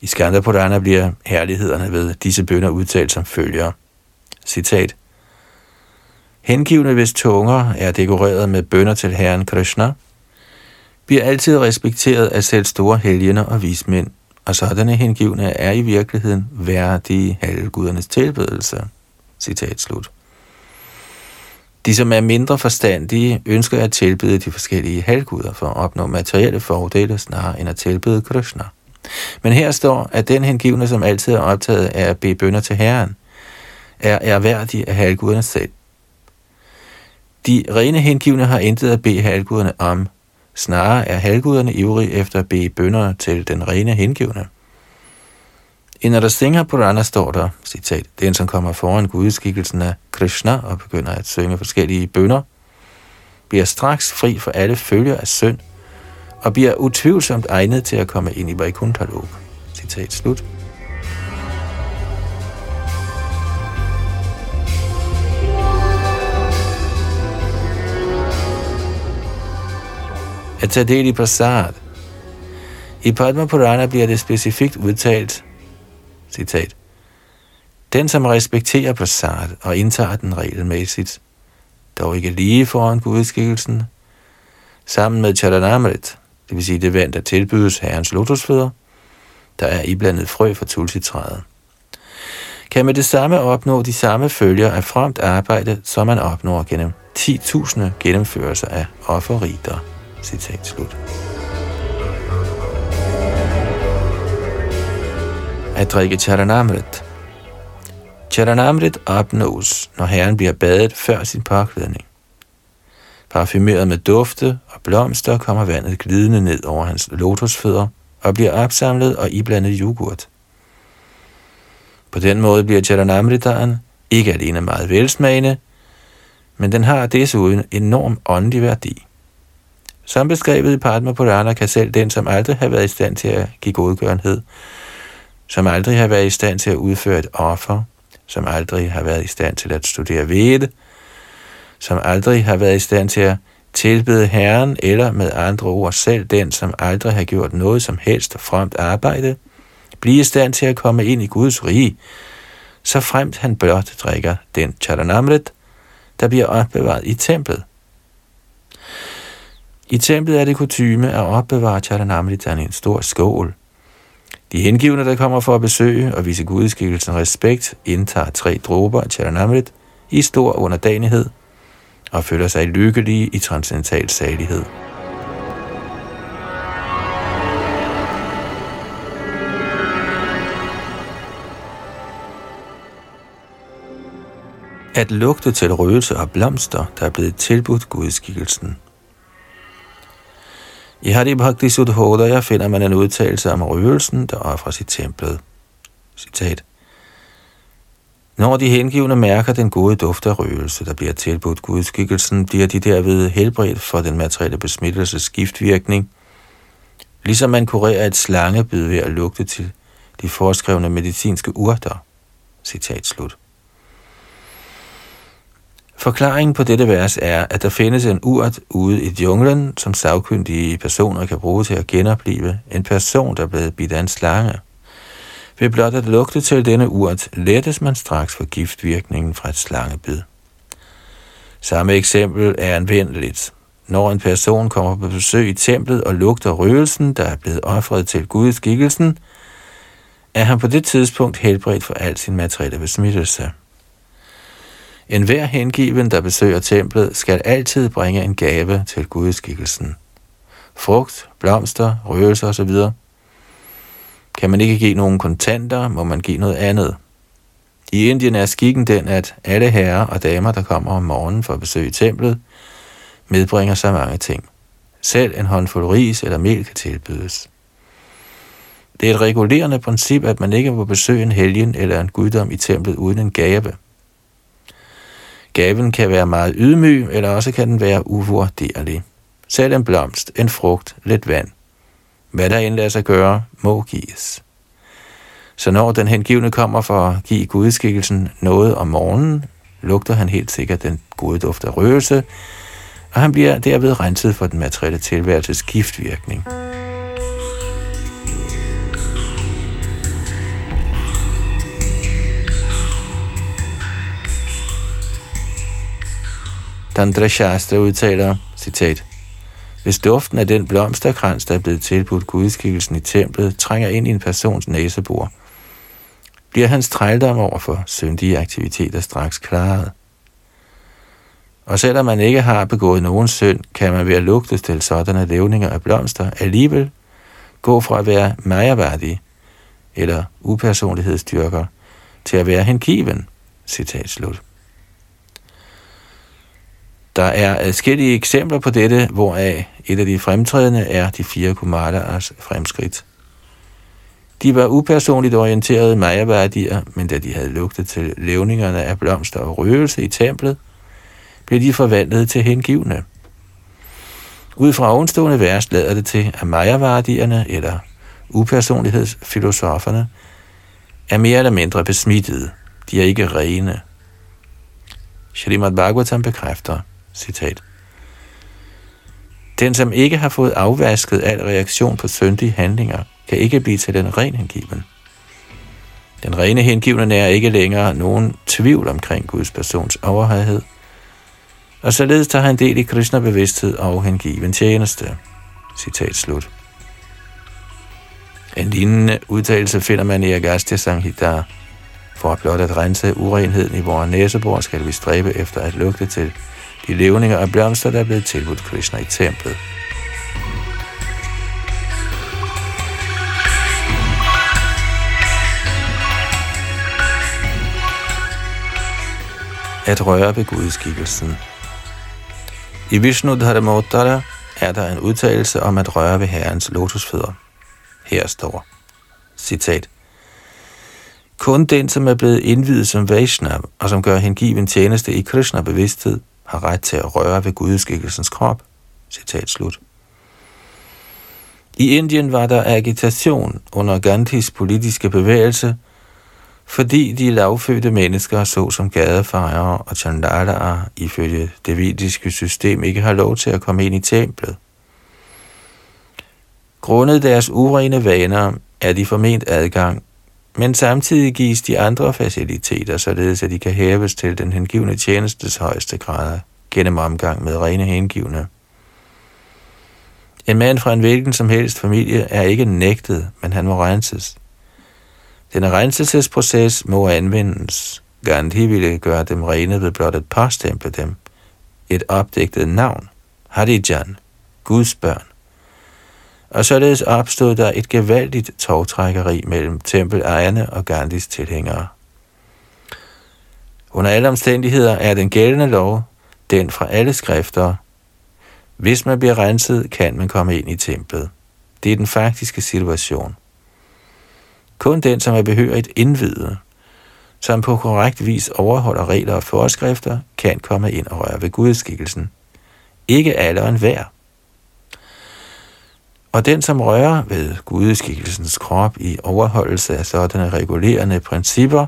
I Skandapurana bliver herlighederne ved disse bønder udtalt som følger. Citat. Hengivne, hvis tunger er dekoreret med bønder til Herren Krishna, bliver altid respekteret af selv store helgener og vismænd, og sådanne hengivne er i virkeligheden værdige halvgudernes tilbedelse. Citat slut. De, som er mindre forstandige, ønsker at tilbede de forskellige halvguder for at opnå materielle fordele snarere end at tilbede Krishna. Men her står, at den hengivne, som altid er optaget af at bede bønder til Herren, er erhverdig af halvguderne selv. De rene hengivne har intet at bede halvguderne om. Snarere er halvguderne ivrige efter at bede bønder til den rene hengivne. I Narasimha Purana står der, citat, den som kommer foran gudskikkelsen af Krishna og begynder at synge forskellige bønder, bliver straks fri for alle følger af synd og bliver utvivlsomt egnet til at komme ind i Vaikuntha Lok. Citat slut. At tage del i prasad. I Padma Purana bliver det specifikt udtalt, citat, den, som respekterer prasad og indtager den regelmæssigt, dog ikke lige foran gudskikkelsen, sammen med Charanamrit, det vil sige det vand, der tilbydes herrens lotusfødder, der er iblandet frø fra tulsitræet. Kan med det samme opnå de samme følger af fremt arbejde, som man opnår gennem 10.000 gennemførelser af offerriter. Citat slut. At drikke charanamrit. Charanamrit opnås, når herren bliver badet før sin påklædning. Parfumeret med dufte og blomster kommer vandet glidende ned over hans lotusfødder og bliver opsamlet og iblandet yoghurt. På den måde bliver Charanamritaen ikke alene meget velsmagende, men den har desuden enorm åndelig værdi. Som beskrevet i Padma Purana kan selv den, som aldrig har været i stand til at give godgørenhed, som aldrig har været i stand til at udføre et offer, som aldrig har været i stand til at studere vede, som aldrig har været i stand til at tilbede Herren, eller med andre ord selv den, som aldrig har gjort noget som helst fremt arbejde, blive i stand til at komme ind i Guds rige, så fremt han blot drikker den charanamrit, der bliver opbevaret i templet. I templet er det kutyme at opbevare Charanamritan i en stor skål. De hengivne, der kommer for at besøge og vise gudskikkelsen respekt, indtager tre dråber af Charanamrit i stor underdanighed og føler sig lykkelige i transcendental salighed. At lugte til røgelse og blomster, der er blevet tilbudt gudskikkelsen. I Hari Bhakti Sudhodaya finder man en udtalelse om røgelsen, der offres i templet. Citat. Når de hengivne mærker den gode duft af røgelse, der bliver tilbudt gudskikkelsen, bliver de derved helbredt for den materielle besmittelses skiftvirkning, ligesom man kurerer et slangebid ved at lugte til de foreskrevne medicinske urter. Citat slut. Forklaringen på dette vers er, at der findes en urt ude i junglen, som sagkyndige personer kan bruge til at genopleve en person, der er blevet bidt af en slange. Ved blot at lugte til denne urt, lettes man straks for giftvirkningen fra et slangebid. Samme eksempel er anvendeligt. Når en person kommer på besøg i templet og lugter røgelsen, der er blevet offret til gudskikkelsen, er han på det tidspunkt helbredt for al sin materielle besmittelse. En hver hengiven, der besøger templet, skal altid bringe en gave til gudskikkelsen. Frugt, blomster, røgelser osv. Kan man ikke give nogen kontanter, må man give noget andet. I Indien er skikken den, at alle herrer og damer, der kommer om morgenen for at besøge templet, medbringer så mange ting. Selv en håndfuld ris eller mel kan tilbydes. Det er et regulerende princip, at man ikke må besøge en helgen eller en guddom i templet uden en gave – Gaven kan være meget ydmyg, eller også kan den være uvurderlig. Selv en blomst, en frugt, lidt vand. Hvad der end lader sig gøre, må gives. Så når den hengivne kommer for at give gudskikkelsen noget om morgenen, lugter han helt sikkert den gode duft af røgelse, og han bliver derved renset for den materielle tilværelses giftvirkning. Tantra Shastra udtaler, citat, hvis duften af den blomsterkrans, der er blevet tilbudt gudskikkelsen i templet, trænger ind i en persons næsebor, bliver hans trældom over for syndige aktiviteter straks klaret. Og selvom man ikke har begået nogen synd, kan man ved at lugte til sådanne levninger af blomster alligevel gå fra at være majerværdig eller upersonlighedsdyrker til at være hengiven. Citat slut. Der er adskillige eksempler på dette, hvoraf et af de fremtrædende er de fire Kumara's fremskridt. De var upersonligt orienterede majaværdier, men da de havde lugtet til levningerne af blomster og røgelse i templet, blev de forvandlet til hengivne. Ud fra ovenstående vers lader det til, at majaværdierne, eller upersonlighedsfilosoferne, er mere eller mindre besmittede. De er ikke rene. Shrimad Bhagavatam bekræfter, Citat. Den, som ikke har fået afvasket al reaktion på syndige handlinger, kan ikke blive til den ren hengiven. Den rene hengivne er ikke længere nogen tvivl omkring Guds persons overhøjhed, og således tager han del i Krishna bevidsthed og hengiven tjeneste. Citat slut. En lignende udtalelse finder man i Agastya Sanghita. For at blot at rense urenheden i vores næsebor, skal vi stræbe efter at lugte til de levninger af blomster, der er blevet tilbudt Krishna i templet. At røre ved gudskikkelsen. I Vishnu Dharmottara er der en udtalelse om at røre ved herrens lotusfødder. Her står, citat, kun den, som er blevet indvidet som Vaishnav, og som gør hengiven tjeneste i Krishna bevidsthed, har ret til at røre ved gudskikkelsens krop. Citat slut. I Indien var der agitation under Gandhis politiske bevægelse, fordi de lavfødte mennesker, såsom gadefejere og chandalaer, ifølge det vediske system ikke har lov til at komme ind i templet. Grundet deres urene vaner er de forment adgang, men samtidig gives de andre faciliteter, således at de kan hæves til den hengivne tjenestes højeste grad gennem omgang med rene hengivne. En mand fra en hvilken som helst familie er ikke nægtet, men han må renses. Denne renselsesproces må anvendes. Gandhi ville gøre dem rene ved blot at påstemple dem. Et opdigtet navn, Harijan, Guds børn. Og således opstod der et gevaldigt togtrækkeri mellem tempelejerne og Gandhis tilhængere. Under alle omstændigheder er den gældende lov den fra alle skrifter. Hvis man bliver renset, kan man komme ind i templet. Det er den faktiske situation. Kun den, som er behørigt indvidet, som på korrekt vis overholder regler og forskrifter, kan komme ind og røre ved gudskikkelsen. Ikke alle og enhver. Og den, som rører ved gudeskikkelsens krop i overholdelse af sådanne regulerende principper,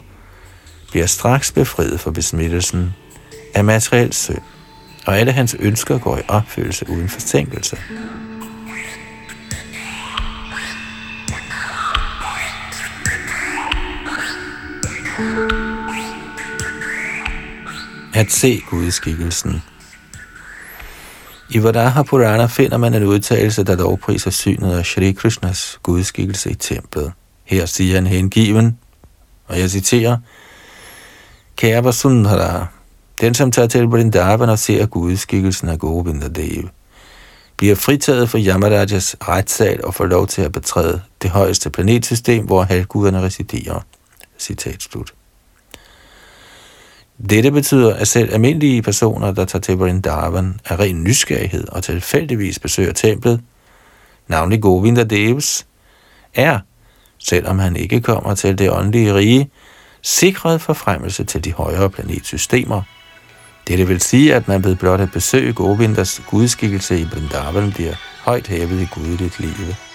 bliver straks befriet for besmittelsen af materiel synd, og alle hans ønsker går i opfyldelse uden forsinkelse. At se gudskikkelsen i Vadaha Purana finder man en udtalelse, der lovpriser synet af Shri Krishnas gudskikkelse i templet. Her siger han hengiven, og jeg citerer, Kære Vasundhara, den som tager til Vrindavan og ser gudskikkelsen af Govindadev, bliver fritaget for Yamarajas retssal og får lov til at betræde det højeste planetsystem, hvor halvguderne residerer. Citat slut. Dette betyder, at selv almindelige personer, der tager til Vrindavan af ren nysgerrighed og tilfældigvis besøger templet, navnlig Govinda Devs, er, selvom han ikke kommer til det åndelige rige, sikret forfremmelse til de højere planetsystemer. Dette vil sige, at man ved blot at besøge Govindas gudskikkelse i Vrindavan bliver højt hævet i gudeligt livet.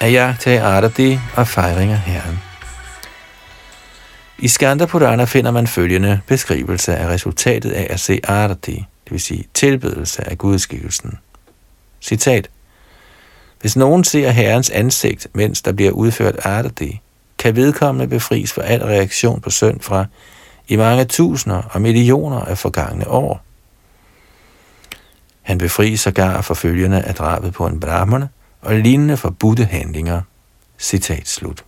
At jagtage Ardadi og fejring af Herren. I Skanda Purana finder man følgende beskrivelse af resultatet af at se Ardadi, det vil sige tilbedelse af gudskikkelsen. Citat. Hvis nogen ser Herrens ansigt, mens der bliver udført Ardadi, kan vedkommende befries for al reaktion på synd fra i mange tusinder og millioner af forgangne år. Han befries sågar for følgende af drabet på en brahmane, og lignende forbudte handlinger. Citat slut.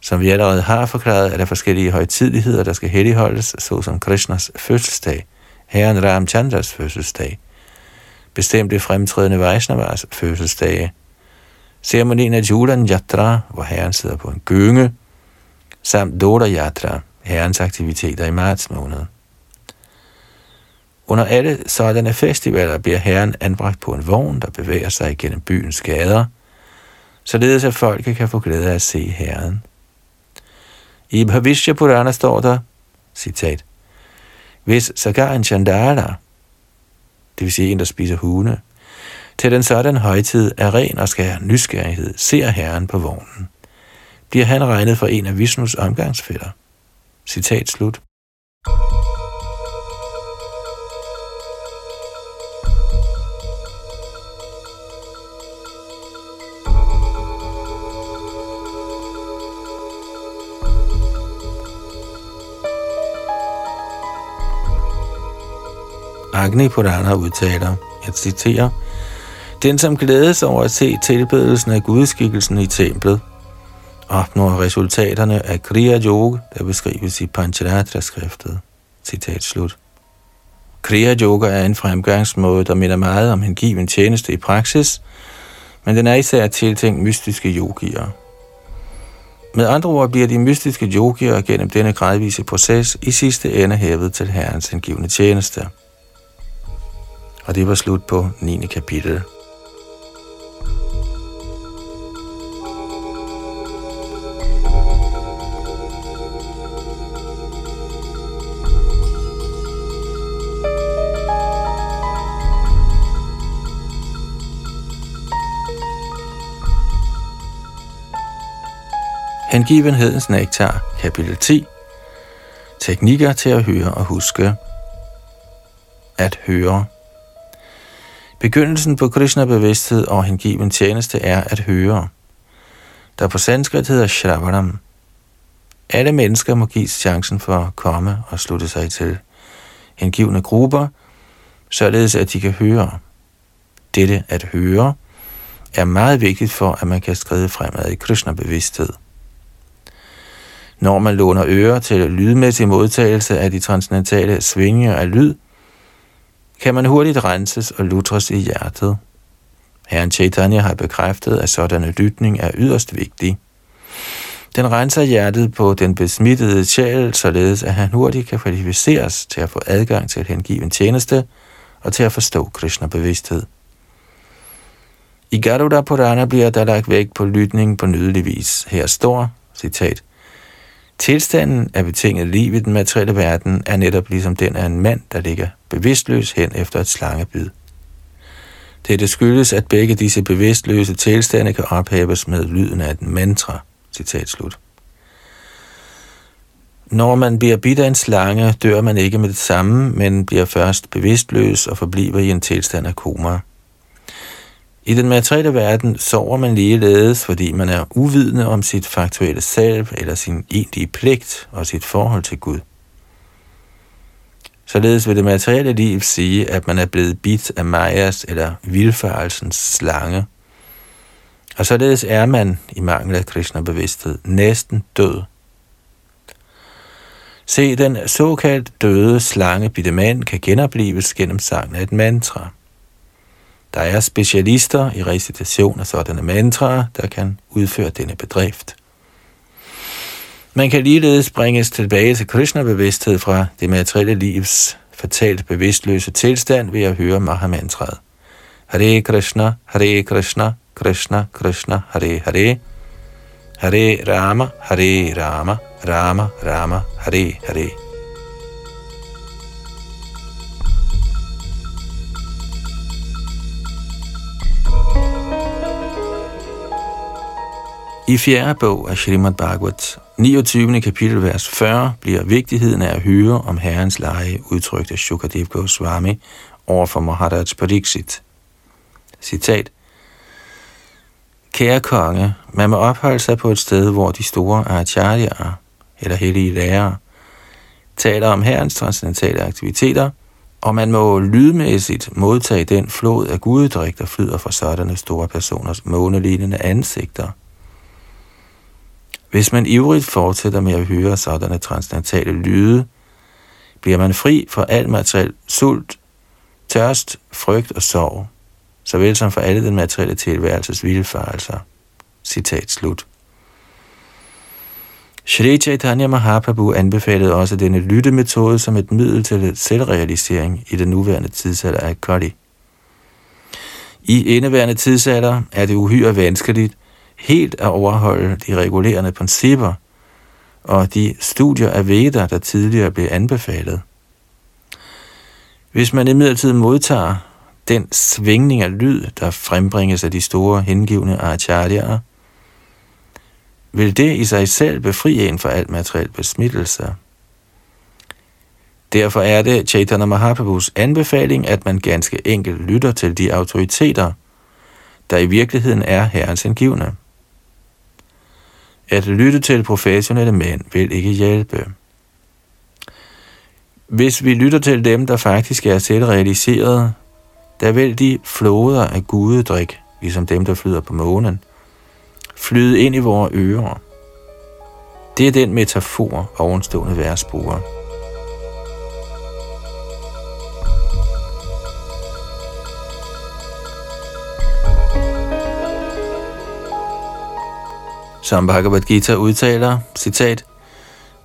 Som vi allerede har forklaret, er der forskellige højtidligheder, der skal helligholdes, såsom Krishnas fødselsdag, herren Ramchandras fødselsdag, bestemte fremtrædende Vaishnavas fødselsdage, ceremonien af Julan Yatra, hvor herren sidder på en gynge, samt Doda Yatra, herrens aktiviteter i marts måned. Under alle sådanne festivaler bliver herren anbragt på en vogn, der bevæger sig gennem byens gader, således at folket kan få glæde af at se herren. I Bhavishya Purana står der, citat, hvis sågar en chandala, det vil sige en, der spiser hunde, til den sådan højtid er ren og skær nysgerrighed, ser herren på vognen, bliver han regnet for en af Vishnus omgangsfælder. Citat slut. Agni Purana udtaler, jeg citerer, Den, som glædes over at se tilbedelsen af gudskikkelsen i templet, opnår resultaterne af Kriya Yoga, der beskrives i Pancharatra-skriftet. Citat slut. Kriya Yoga er en fremgangsmåde, der minder meget om hengiven tjeneste i praksis, men den er især tiltænkt mystiske yogier. Med andre ord bliver de mystiske yogier gennem denne gradvise proces i sidste ende hævet til Herrens hengivende tjeneste. Og det var slut på 9. kapitel. Hengivenhedens nektar, kapitel 10. Teknikker til at høre og huske. At høre. Begyndelsen på Krishna-bevidsthed og hengiven tjeneste er at høre. der på sanskrit hedder Shravanam. Alle mennesker må gives chancen for at komme og slutte sig til hengivne grupper, således at de kan høre. Dette at høre er meget vigtigt for, at man kan skride fremad i Krishna-bevidsthed. Når man låner ører til lydmæssig modtagelse af de transcendentale svinger af lyd, kan man hurtigt renses og lutres i hjertet. Herren Chaitanya har bekræftet, at sådanne lytning er yderst vigtig. Den renser hjertet på den besmittede sjæl, således at han hurtigt kan kvalificeres til at få adgang til at hengive en tjeneste og til at forstå Krishna-bevidsthed. I Garuda Purana bliver der lagt vægt på lytning på nydelig vis. Her står, citat, Tilstanden af betinget liv i den materielle verden er netop ligesom den af en mand, der ligger bevidstløs hen efter et slangebid. Det skyldes, at begge disse bevidstløse tilstande kan ophæves med lyden af et mantra. Citat slut. Når man bliver bidt af en slange, dør man ikke med det samme, men bliver først bevidstløs og forbliver i en tilstand af koma. I den materielle verden sover man ligeledes, fordi man er uvidende om sit faktuelle selv eller sin egentlige pligt og sit forhold til Gud. Således vil det materielle liv sige, at man er blevet bidt af Majas eller vilfarelsens slange. Og således er man, i mangel af Krishna-bevidsthed, næsten død. Se, den såkaldt døde slange bitte mand kan genopleves gennem sangen af et mantra. Der er specialister i recitation af sådanne mantraer, der kan udføre denne bedrift. Man kan ligeledes bringes tilbage til Krishna-bevidsthed fra det materielle livs fatalt bevidstløse tilstand ved at høre Mahamantraet. Hare Krishna, Hare Krishna, Krishna Krishna, Hare Hare, Hare Rama, Hare Rama, Rama Rama, Hare Hare. I fjerde bog af Srimad Bhagavat, 29. kapitel, vers 40, bliver vigtigheden af at høre om Herrens leje udtrykt af Shukadev Goswami over for Maharaj Pariksit. Citat. Kære konge, man må opholde sig på et sted, hvor de store acharyaer, eller hellige lærere, taler om herrens transcendentale aktiviteter, og man må lydmæssigt modtage den flod af guddrik, der flyder fra sådanne store personers månelignende ansigter – hvis man ivrigt fortsætter med at høre sådanne transcendentale lyde, bliver man fri for al materiel sult, tørst, frygt og sorg, såvel som for alle den materielle tilværelses vildfarelser. Citat slut. Shri Chaitanya Mahaprabhu anbefalede også denne lyttemetode som et middel til selvrealisering i den nuværende tidsalder af Kali. I indeværende tidsalder er det uhyre vanskeligt helt at overholde de regulerende principper og de studier af Veda, der tidligere blev anbefalet. Hvis man imidlertid modtager den svingning af lyd, der frembringes af de store hengivne acharyaer, vil det i sig selv befri en for alt materiel besmittelse. Derfor er det Chaitanya Mahaprabhus anbefaling, at man ganske enkelt lytter til de autoriteter, der i virkeligheden er herrens hengivne. At lytte til professionelle mænd vil ikke hjælpe. Hvis vi lytter til dem, der faktisk er selvrealiserede, der vil de floder af gudedrik, ligesom dem, der flyder på månen, flyde ind i vores ører. Det er den metafor, ovenstående vers bruger. Som Bhagavad Gita udtaler, citat,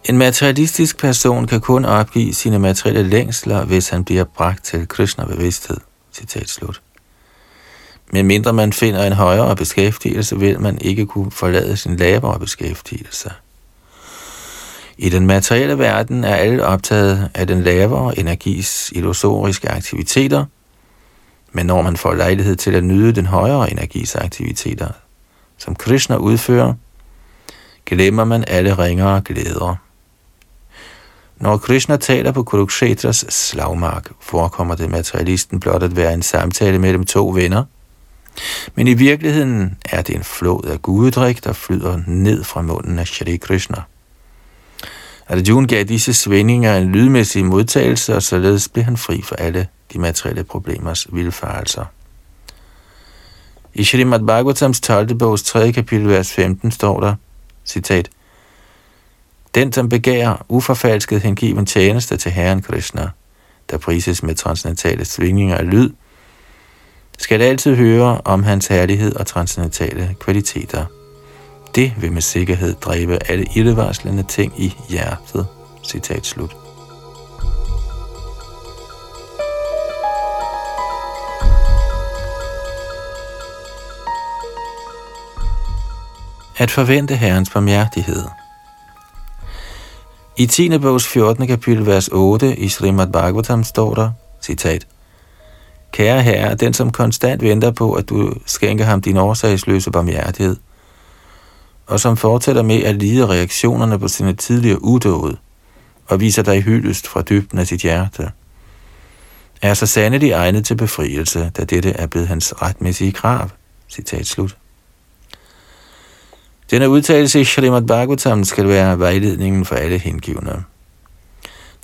en materialistisk person kan kun opgive sine materielle længsler, hvis han bliver bragt til Krishna-bevidsthed. Citat slut. Men mindre man finder en højere beskæftigelse, vil man ikke kunne forlade sin lavere beskæftigelse. I den materielle verden er alle optaget af den lavere energis illusoriske aktiviteter, men når man får lejlighed til at nyde den højere energis aktiviteter, som Krishna udfører, glemmer man alle ringere glæder. Når Krishna taler på Kurukshetras slagmark, forekommer det materialisten blot at være en samtale mellem to venner. Men i virkeligheden er det en flod af gudedrik, der flyder ned fra munden af Shri Krishna. Arjuna gav disse svingninger en lydmæssig modtagelse, og således blev han fri for alle de materielle problemers vildfarelser. I Srimad Bhagavatams 12. bogs 3. kapitel, vers 15 står der, citat, Den, som begærer uforfalsket hengiven tjeneste til Herren Krishna, der prises med transcendentale svingninger af lyd, skal altid høre om hans herlighed og transcendentale kvaliteter. Det vil med sikkerhed dræbe alle ildevarslende ting i hjertet. Citat slut. At forvente Herrens barmhjertighed. I 10. bogs 14. kapitel, vers 8 i Srimad Bhagavatam står der, citat, Kære herre, den som konstant venter på, at du skænker ham din årsagsløse barmhjertighed, og som fortsætter med at lide reaktionerne på sine tidligere udåde, og viser dig hyldest fra dybden af sit hjerte, er så sandelig egnet til befrielse, da dette er blevet hans retmæssige krav. Citat slut. Denne udtalelse i Srimad Bhagavatam skal være vejledningen for alle hengivne.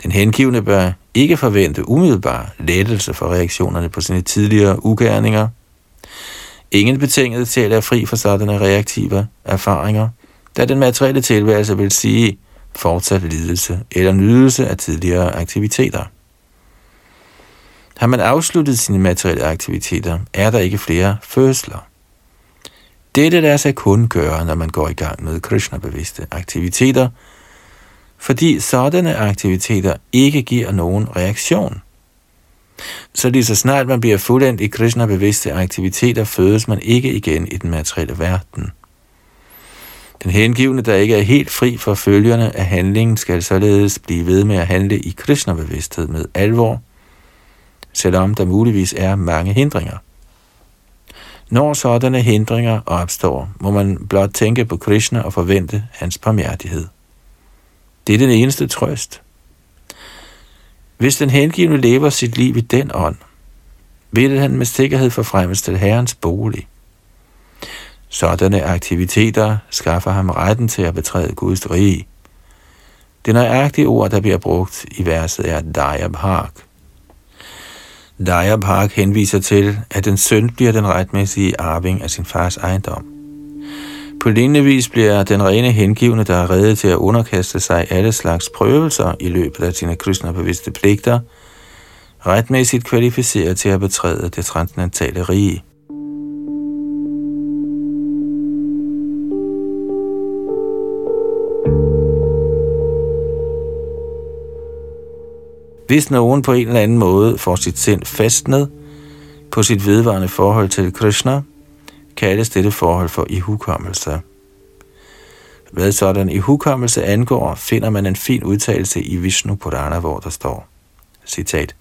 Den hengivne bør ikke forvente umiddelbar lettelse for reaktionerne på sine tidligere ugerninger. Ingen betinget til at være fri for sådanne reaktive erfaringer, da den materielle tilværelse vil sige fortsat lidelse eller nydelse af tidligere aktiviteter. Har man afsluttet sine materielle aktiviteter, er der ikke flere fødsler. Dette lader sig kun gøre, når man går i gang med Krishna-bevidste aktiviteter – fordi sådanne aktiviteter ikke giver nogen reaktion. Så lige så snart man bliver fuldendt i Krishna-bevidste aktiviteter, fødes man ikke igen i den materielle verden. Den hengivne, der ikke er helt fri for følgerne af handlingen, skal således blive ved med at handle i Krishna-bevidsthed med alvor, selvom der muligvis er mange hindringer. Når sådanne hindringer opstår, må man blot tænke på Krishna og forvente hans barmhjertighed. Det er den eneste trøst. Hvis den hengivne lever sit liv i den ånd, vil han med sikkerhed forfremmes til Herrens bolig. Sådanne aktiviteter skaffer ham retten til at betræde Guds rige. Det nøjagtige ord, der bliver brugt i verset, er Daya Daya Park henviser til, at den søn bliver den retmæssige arving af sin fars ejendom. På lignende vis bliver den rene hengivne, der er reddet til at underkaste sig alle slags prøvelser i løbet af sine kristnebevidste pligter, retmæssigt kvalificeret til at betræde det transcendentale rige. Hvis nogen på en eller anden måde får sit sind fastnet på sit vedvarende forhold til Krishna, kaldes dette forhold for ihukommelse. Hvad sådan ihukommelse angår, finder man en fin udtalelse i Vishnu Purana, hvor der står, citat,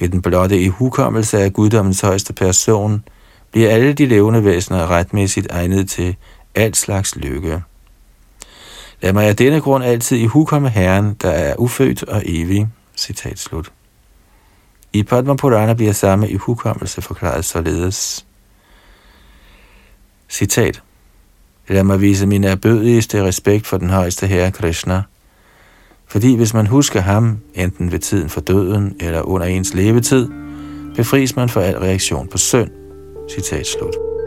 ved den blotte ihukommelse af guddommens højeste person, bliver alle de levende væsener retmæssigt egnet til alt slags lykke. Lad mig af denne grund altid ihukomme Herren, der er ufødt og evig. Citat slut. I Padma Purana bliver samme hukommelse forklaret således. Citat. Lad mig vise min erbødigste respekt for den højeste herre Krishna. Fordi hvis man husker ham, enten ved tiden for døden eller under ens levetid, befries man for al reaktion på synd. Citat slut.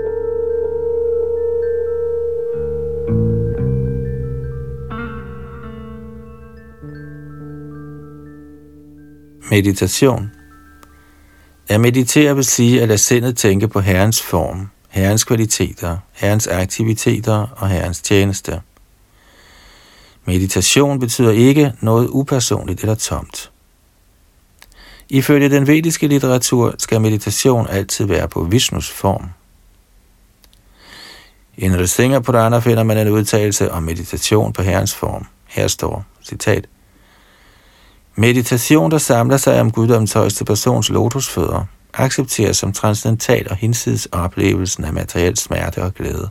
Meditation At meditere vil sige at lade sindet tænke på Herrens form, Herrens kvaliteter, Herrens aktiviteter og Herrens tjeneste. Meditation betyder ikke noget upersonligt eller tomt. Ifølge den vediske litteratur skal meditation altid være på Vishnus form. I en Purana finder man en udtalelse om meditation på Herrens form. Her står, citat, Meditation, der samler sig om guddommens højeste persons lotusfødder, accepteres som transcendental og hinsides oplevelsen af materiel smerte og glæde.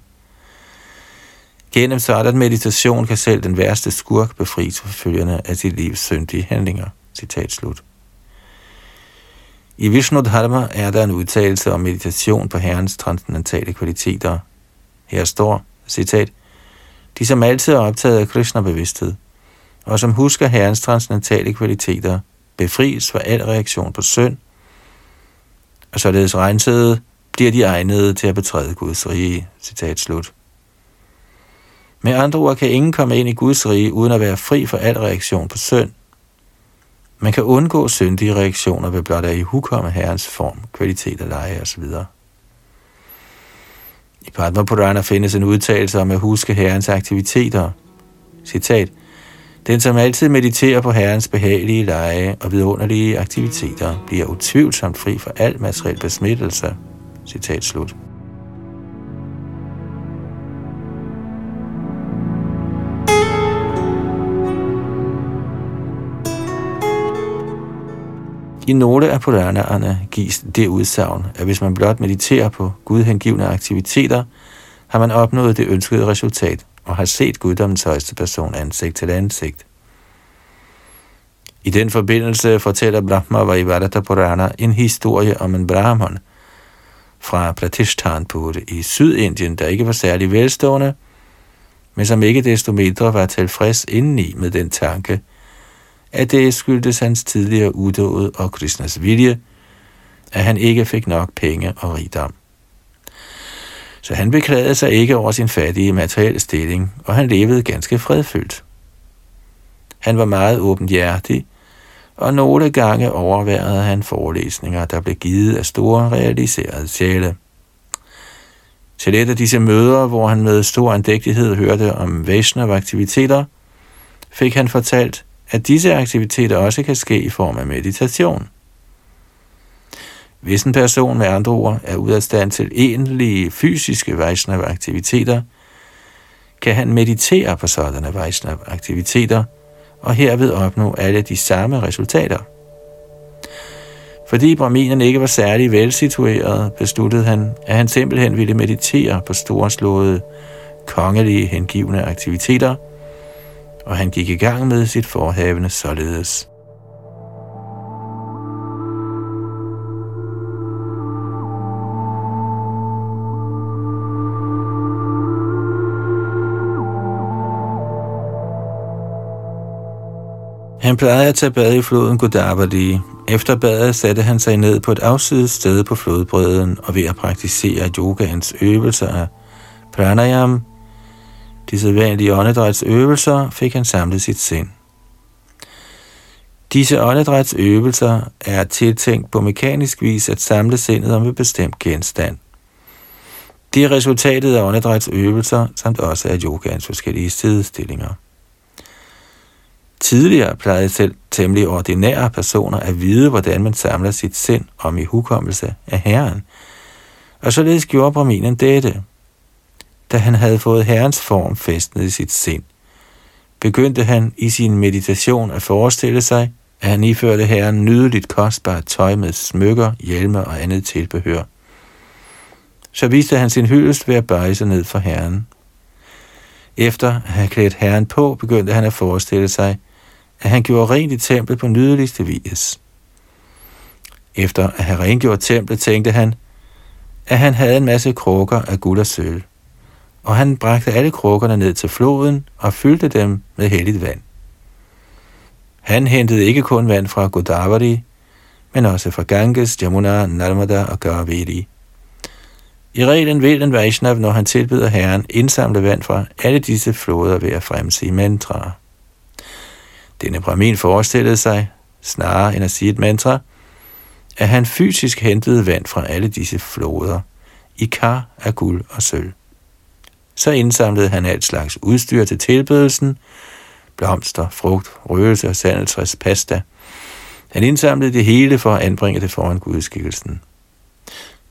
Gennem sådan meditation kan selv den værste skurk befries for følgerne af sit livs syndige handlinger. Citat slut. I Vishnu Dharma er der en udtalelse om meditation på Herrens transcendentale kvaliteter. Her står, citat, de som altid er optaget af Krishna-bevidsthed, og som husker Herrens transcendentale kvaliteter, befries fra al reaktion på synd, og således rensede bliver de egnede til at betræde Guds rige. Citat slut. Med andre ord kan ingen komme ind i Guds rige uden at være fri for al reaktion på synd. Man kan undgå syndige reaktioner ved blot at i hukomme Herrens form, kvalitet og leje osv. I Padma Purana findes en udtalelse om at huske Herrens aktiviteter. Citat. Den, som altid mediterer på Herrens behagelige leje og vidunderlige aktiviteter, bliver utvivlsomt fri for al materiel besmittelse. Citat slut. I nogle af Puranaerne gives det udsagn, at hvis man blot mediterer på gudhengivende aktiviteter, har man opnået det ønskede resultat og har set guddommens højeste person ansigt til ansigt. I den forbindelse fortæller Brahma Vaivadata Purana en historie om en brahman fra Pratishtanpur i Sydindien, der ikke var særlig velstående, men som ikke desto mindre var tilfreds indeni med den tanke, at det skyldtes hans tidligere udåd og Krishnas vilje, at han ikke fik nok penge og rigdom. Så han beklagede sig ikke over sin fattige materielle stilling, og han levede ganske fredfyldt. Han var meget åbenhjertig, og nogle gange overværede han forelæsninger, der blev givet af store realiserede sjæle. Til et af disse møder, hvor han med stor andægtighed hørte om Vaishnav-aktiviteter, fik han fortalt, at disse aktiviteter også kan ske i form af meditation. Hvis en person med andre ord er ude af stand til egentlige fysiske Vaishnav-aktiviteter, kan han meditere på sådanne Vaishnav-aktiviteter og herved opnå alle de samme resultater. Fordi Brahminen ikke var særlig velsitueret, besluttede han, at han simpelthen ville meditere på storslåede, kongelige hengivne aktiviteter – og han gik i gang med sit forhavende således. Han plejede at tage bad i floden Godavari. Efter badet satte han sig ned på et afsides sted på flodbredden og ved at praktisere yogaens øvelser af pranayam, de sædvanlige åndedrætsøvelser fik han samlet sit sind. Disse åndedrætsøvelser er tiltænkt på mekanisk vis at samle sindet om et bestemt genstand. Det er resultatet af åndedrætsøvelser, samt også af yogaens forskellige sidestillinger. Tidligere plejede selv temmelig ordinære personer at vide, hvordan man samler sit sind om i hukommelse af Herren, og således gjorde Brahminen dette – da han havde fået Herrens form festnet i sit sind, begyndte han i sin meditation at forestille sig, at han iførte Herren nydeligt kostbart tøj med smykker, hjelme og andet tilbehør. Så viste han sin hyldest ved at bøje sig ned for Herren. Efter at have klædt Herren på, begyndte han at forestille sig, at han gjorde rent i templet på nydeligste vis. Efter at have rengjort templet, tænkte han, at han havde en masse krukker af guld og sølv og han bragte alle krukkerne ned til floden og fyldte dem med helligt vand. Han hentede ikke kun vand fra Godavari, men også fra Ganges, Jamuna, Narmada og Kaveri. I reglen vil en Vaishnav, når han tilbyder Herren, indsamle vand fra alle disse floder ved at fremsige mantraer. Denne Brahmin forestillede sig, snarere end at sige et mantra, at han fysisk hentede vand fra alle disse floder i kar af guld og sølv. Så indsamlede han alt slags udstyr til tilbedelsen, blomster, frugt, røgelse og sandeltræs pasta. Han indsamlede det hele for at anbringe det foran gudskikkelsen.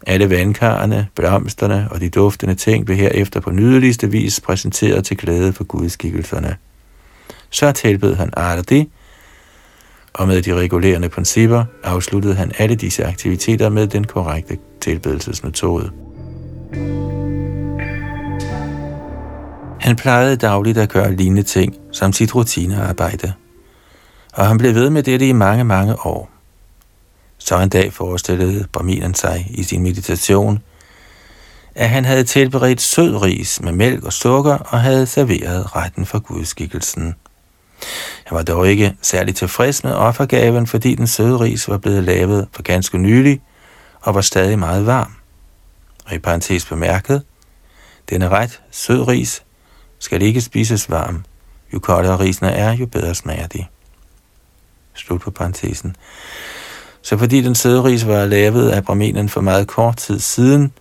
Alle vandkarrene, blomsterne og de duftende ting blev herefter på nydeligste vis præsenteret til glæde for gudskikkelserne. Så tilbød han Ardi, og med de regulerende principper afsluttede han alle disse aktiviteter med den korrekte tilbedelsesmetode. Han plejede dagligt at gøre lignende ting som sit rutinearbejde, og han blev ved med dette i mange, mange år. Så en dag forestillede Brahminen sig i sin meditation, at han havde tilberedt sød ris med mælk og sukker og havde serveret retten for gudskikkelsen. Han var dog ikke særlig tilfreds med offergaven, fordi den søde ris var blevet lavet for ganske nylig og var stadig meget varm. Og i parentes bemærket, denne ret, sød ris, skal ikke spises varm. Jo koldere risene er, jo bedre smager de. Slut på parentesen. Så fordi den søde ris var lavet af braminen for meget kort tid siden,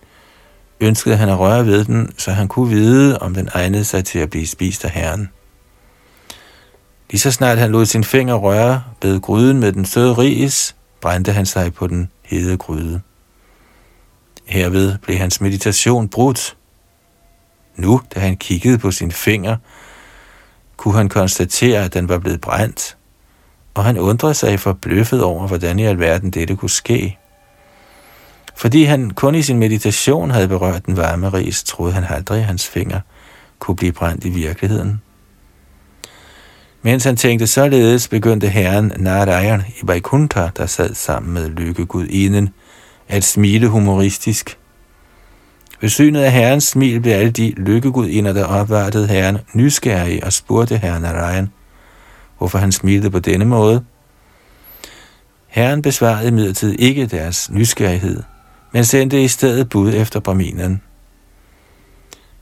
ønskede han at røre ved den, så han kunne vide, om den egnede sig til at blive spist af herren. Lige så snart han lod sin finger røre ved gryden med den søde ris, brændte han sig på den hede gryde. Herved blev hans meditation brudt. Nu, da han kiggede på sin finger, kunne han konstatere, at den var blevet brændt, og han undrede sig forbløffet over, hvordan i alverden dette kunne ske. Fordi han kun i sin meditation havde berørt den varme ris, troede han aldrig, at hans finger kunne blive brændt i virkeligheden. Mens han tænkte således, begyndte herren Narayan i Vaikuntha, der sad sammen med lykkegudinden, at smile humoristisk. Ved synet af herrens smil blev alle de lykkegudinder, der opvartede herren, nysgerrige og spurgte herren Narayan, hvorfor han smilte på denne måde. Herren besvarede imidlertid ikke deres nysgerrighed, men sendte i stedet bud efter Brahminen.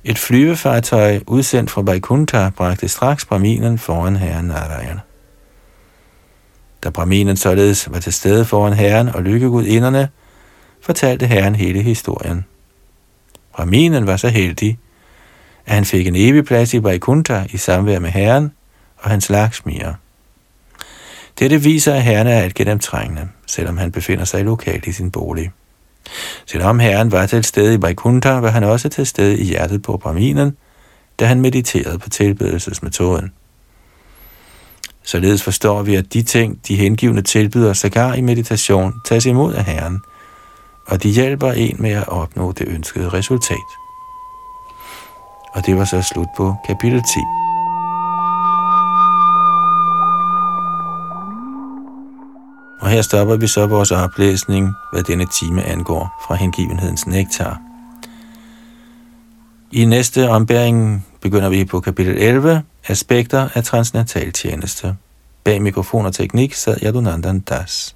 Et flyvefartøj udsendt fra Vaikuntha bragte straks Brahminen foran herren Narayan. Da Brahminen således var til stede foran herren og lykkegudinderne, fortalte herren hele historien. Brahminen var så heldig, at han fik en evig plads i Vaikuntha i samvær med herren og hans laksmier. Dette viser, at herren er alt gennemtrængende, selvom han befinder sig lokalt i sin bolig. Selvom herren var til stede i Vaikuntha, var han også til stede i hjertet på Brahminen, da han mediterede på tilbedelsesmetoden. Således forstår vi, at de ting, de hengivne tilbyder sågar i meditation, tages imod af Herren, og de hjælper en med at opnå det ønskede resultat. Og det var så slut på kapitel 10. Og her stopper vi så vores oplæsning, hvad denne time angår fra hengivenhedens nektar. I næste ombæring begynder vi på kapitel 11, aspekter af transnatal tjeneste. Bag mikrofon og teknik sad Yadunandan Das.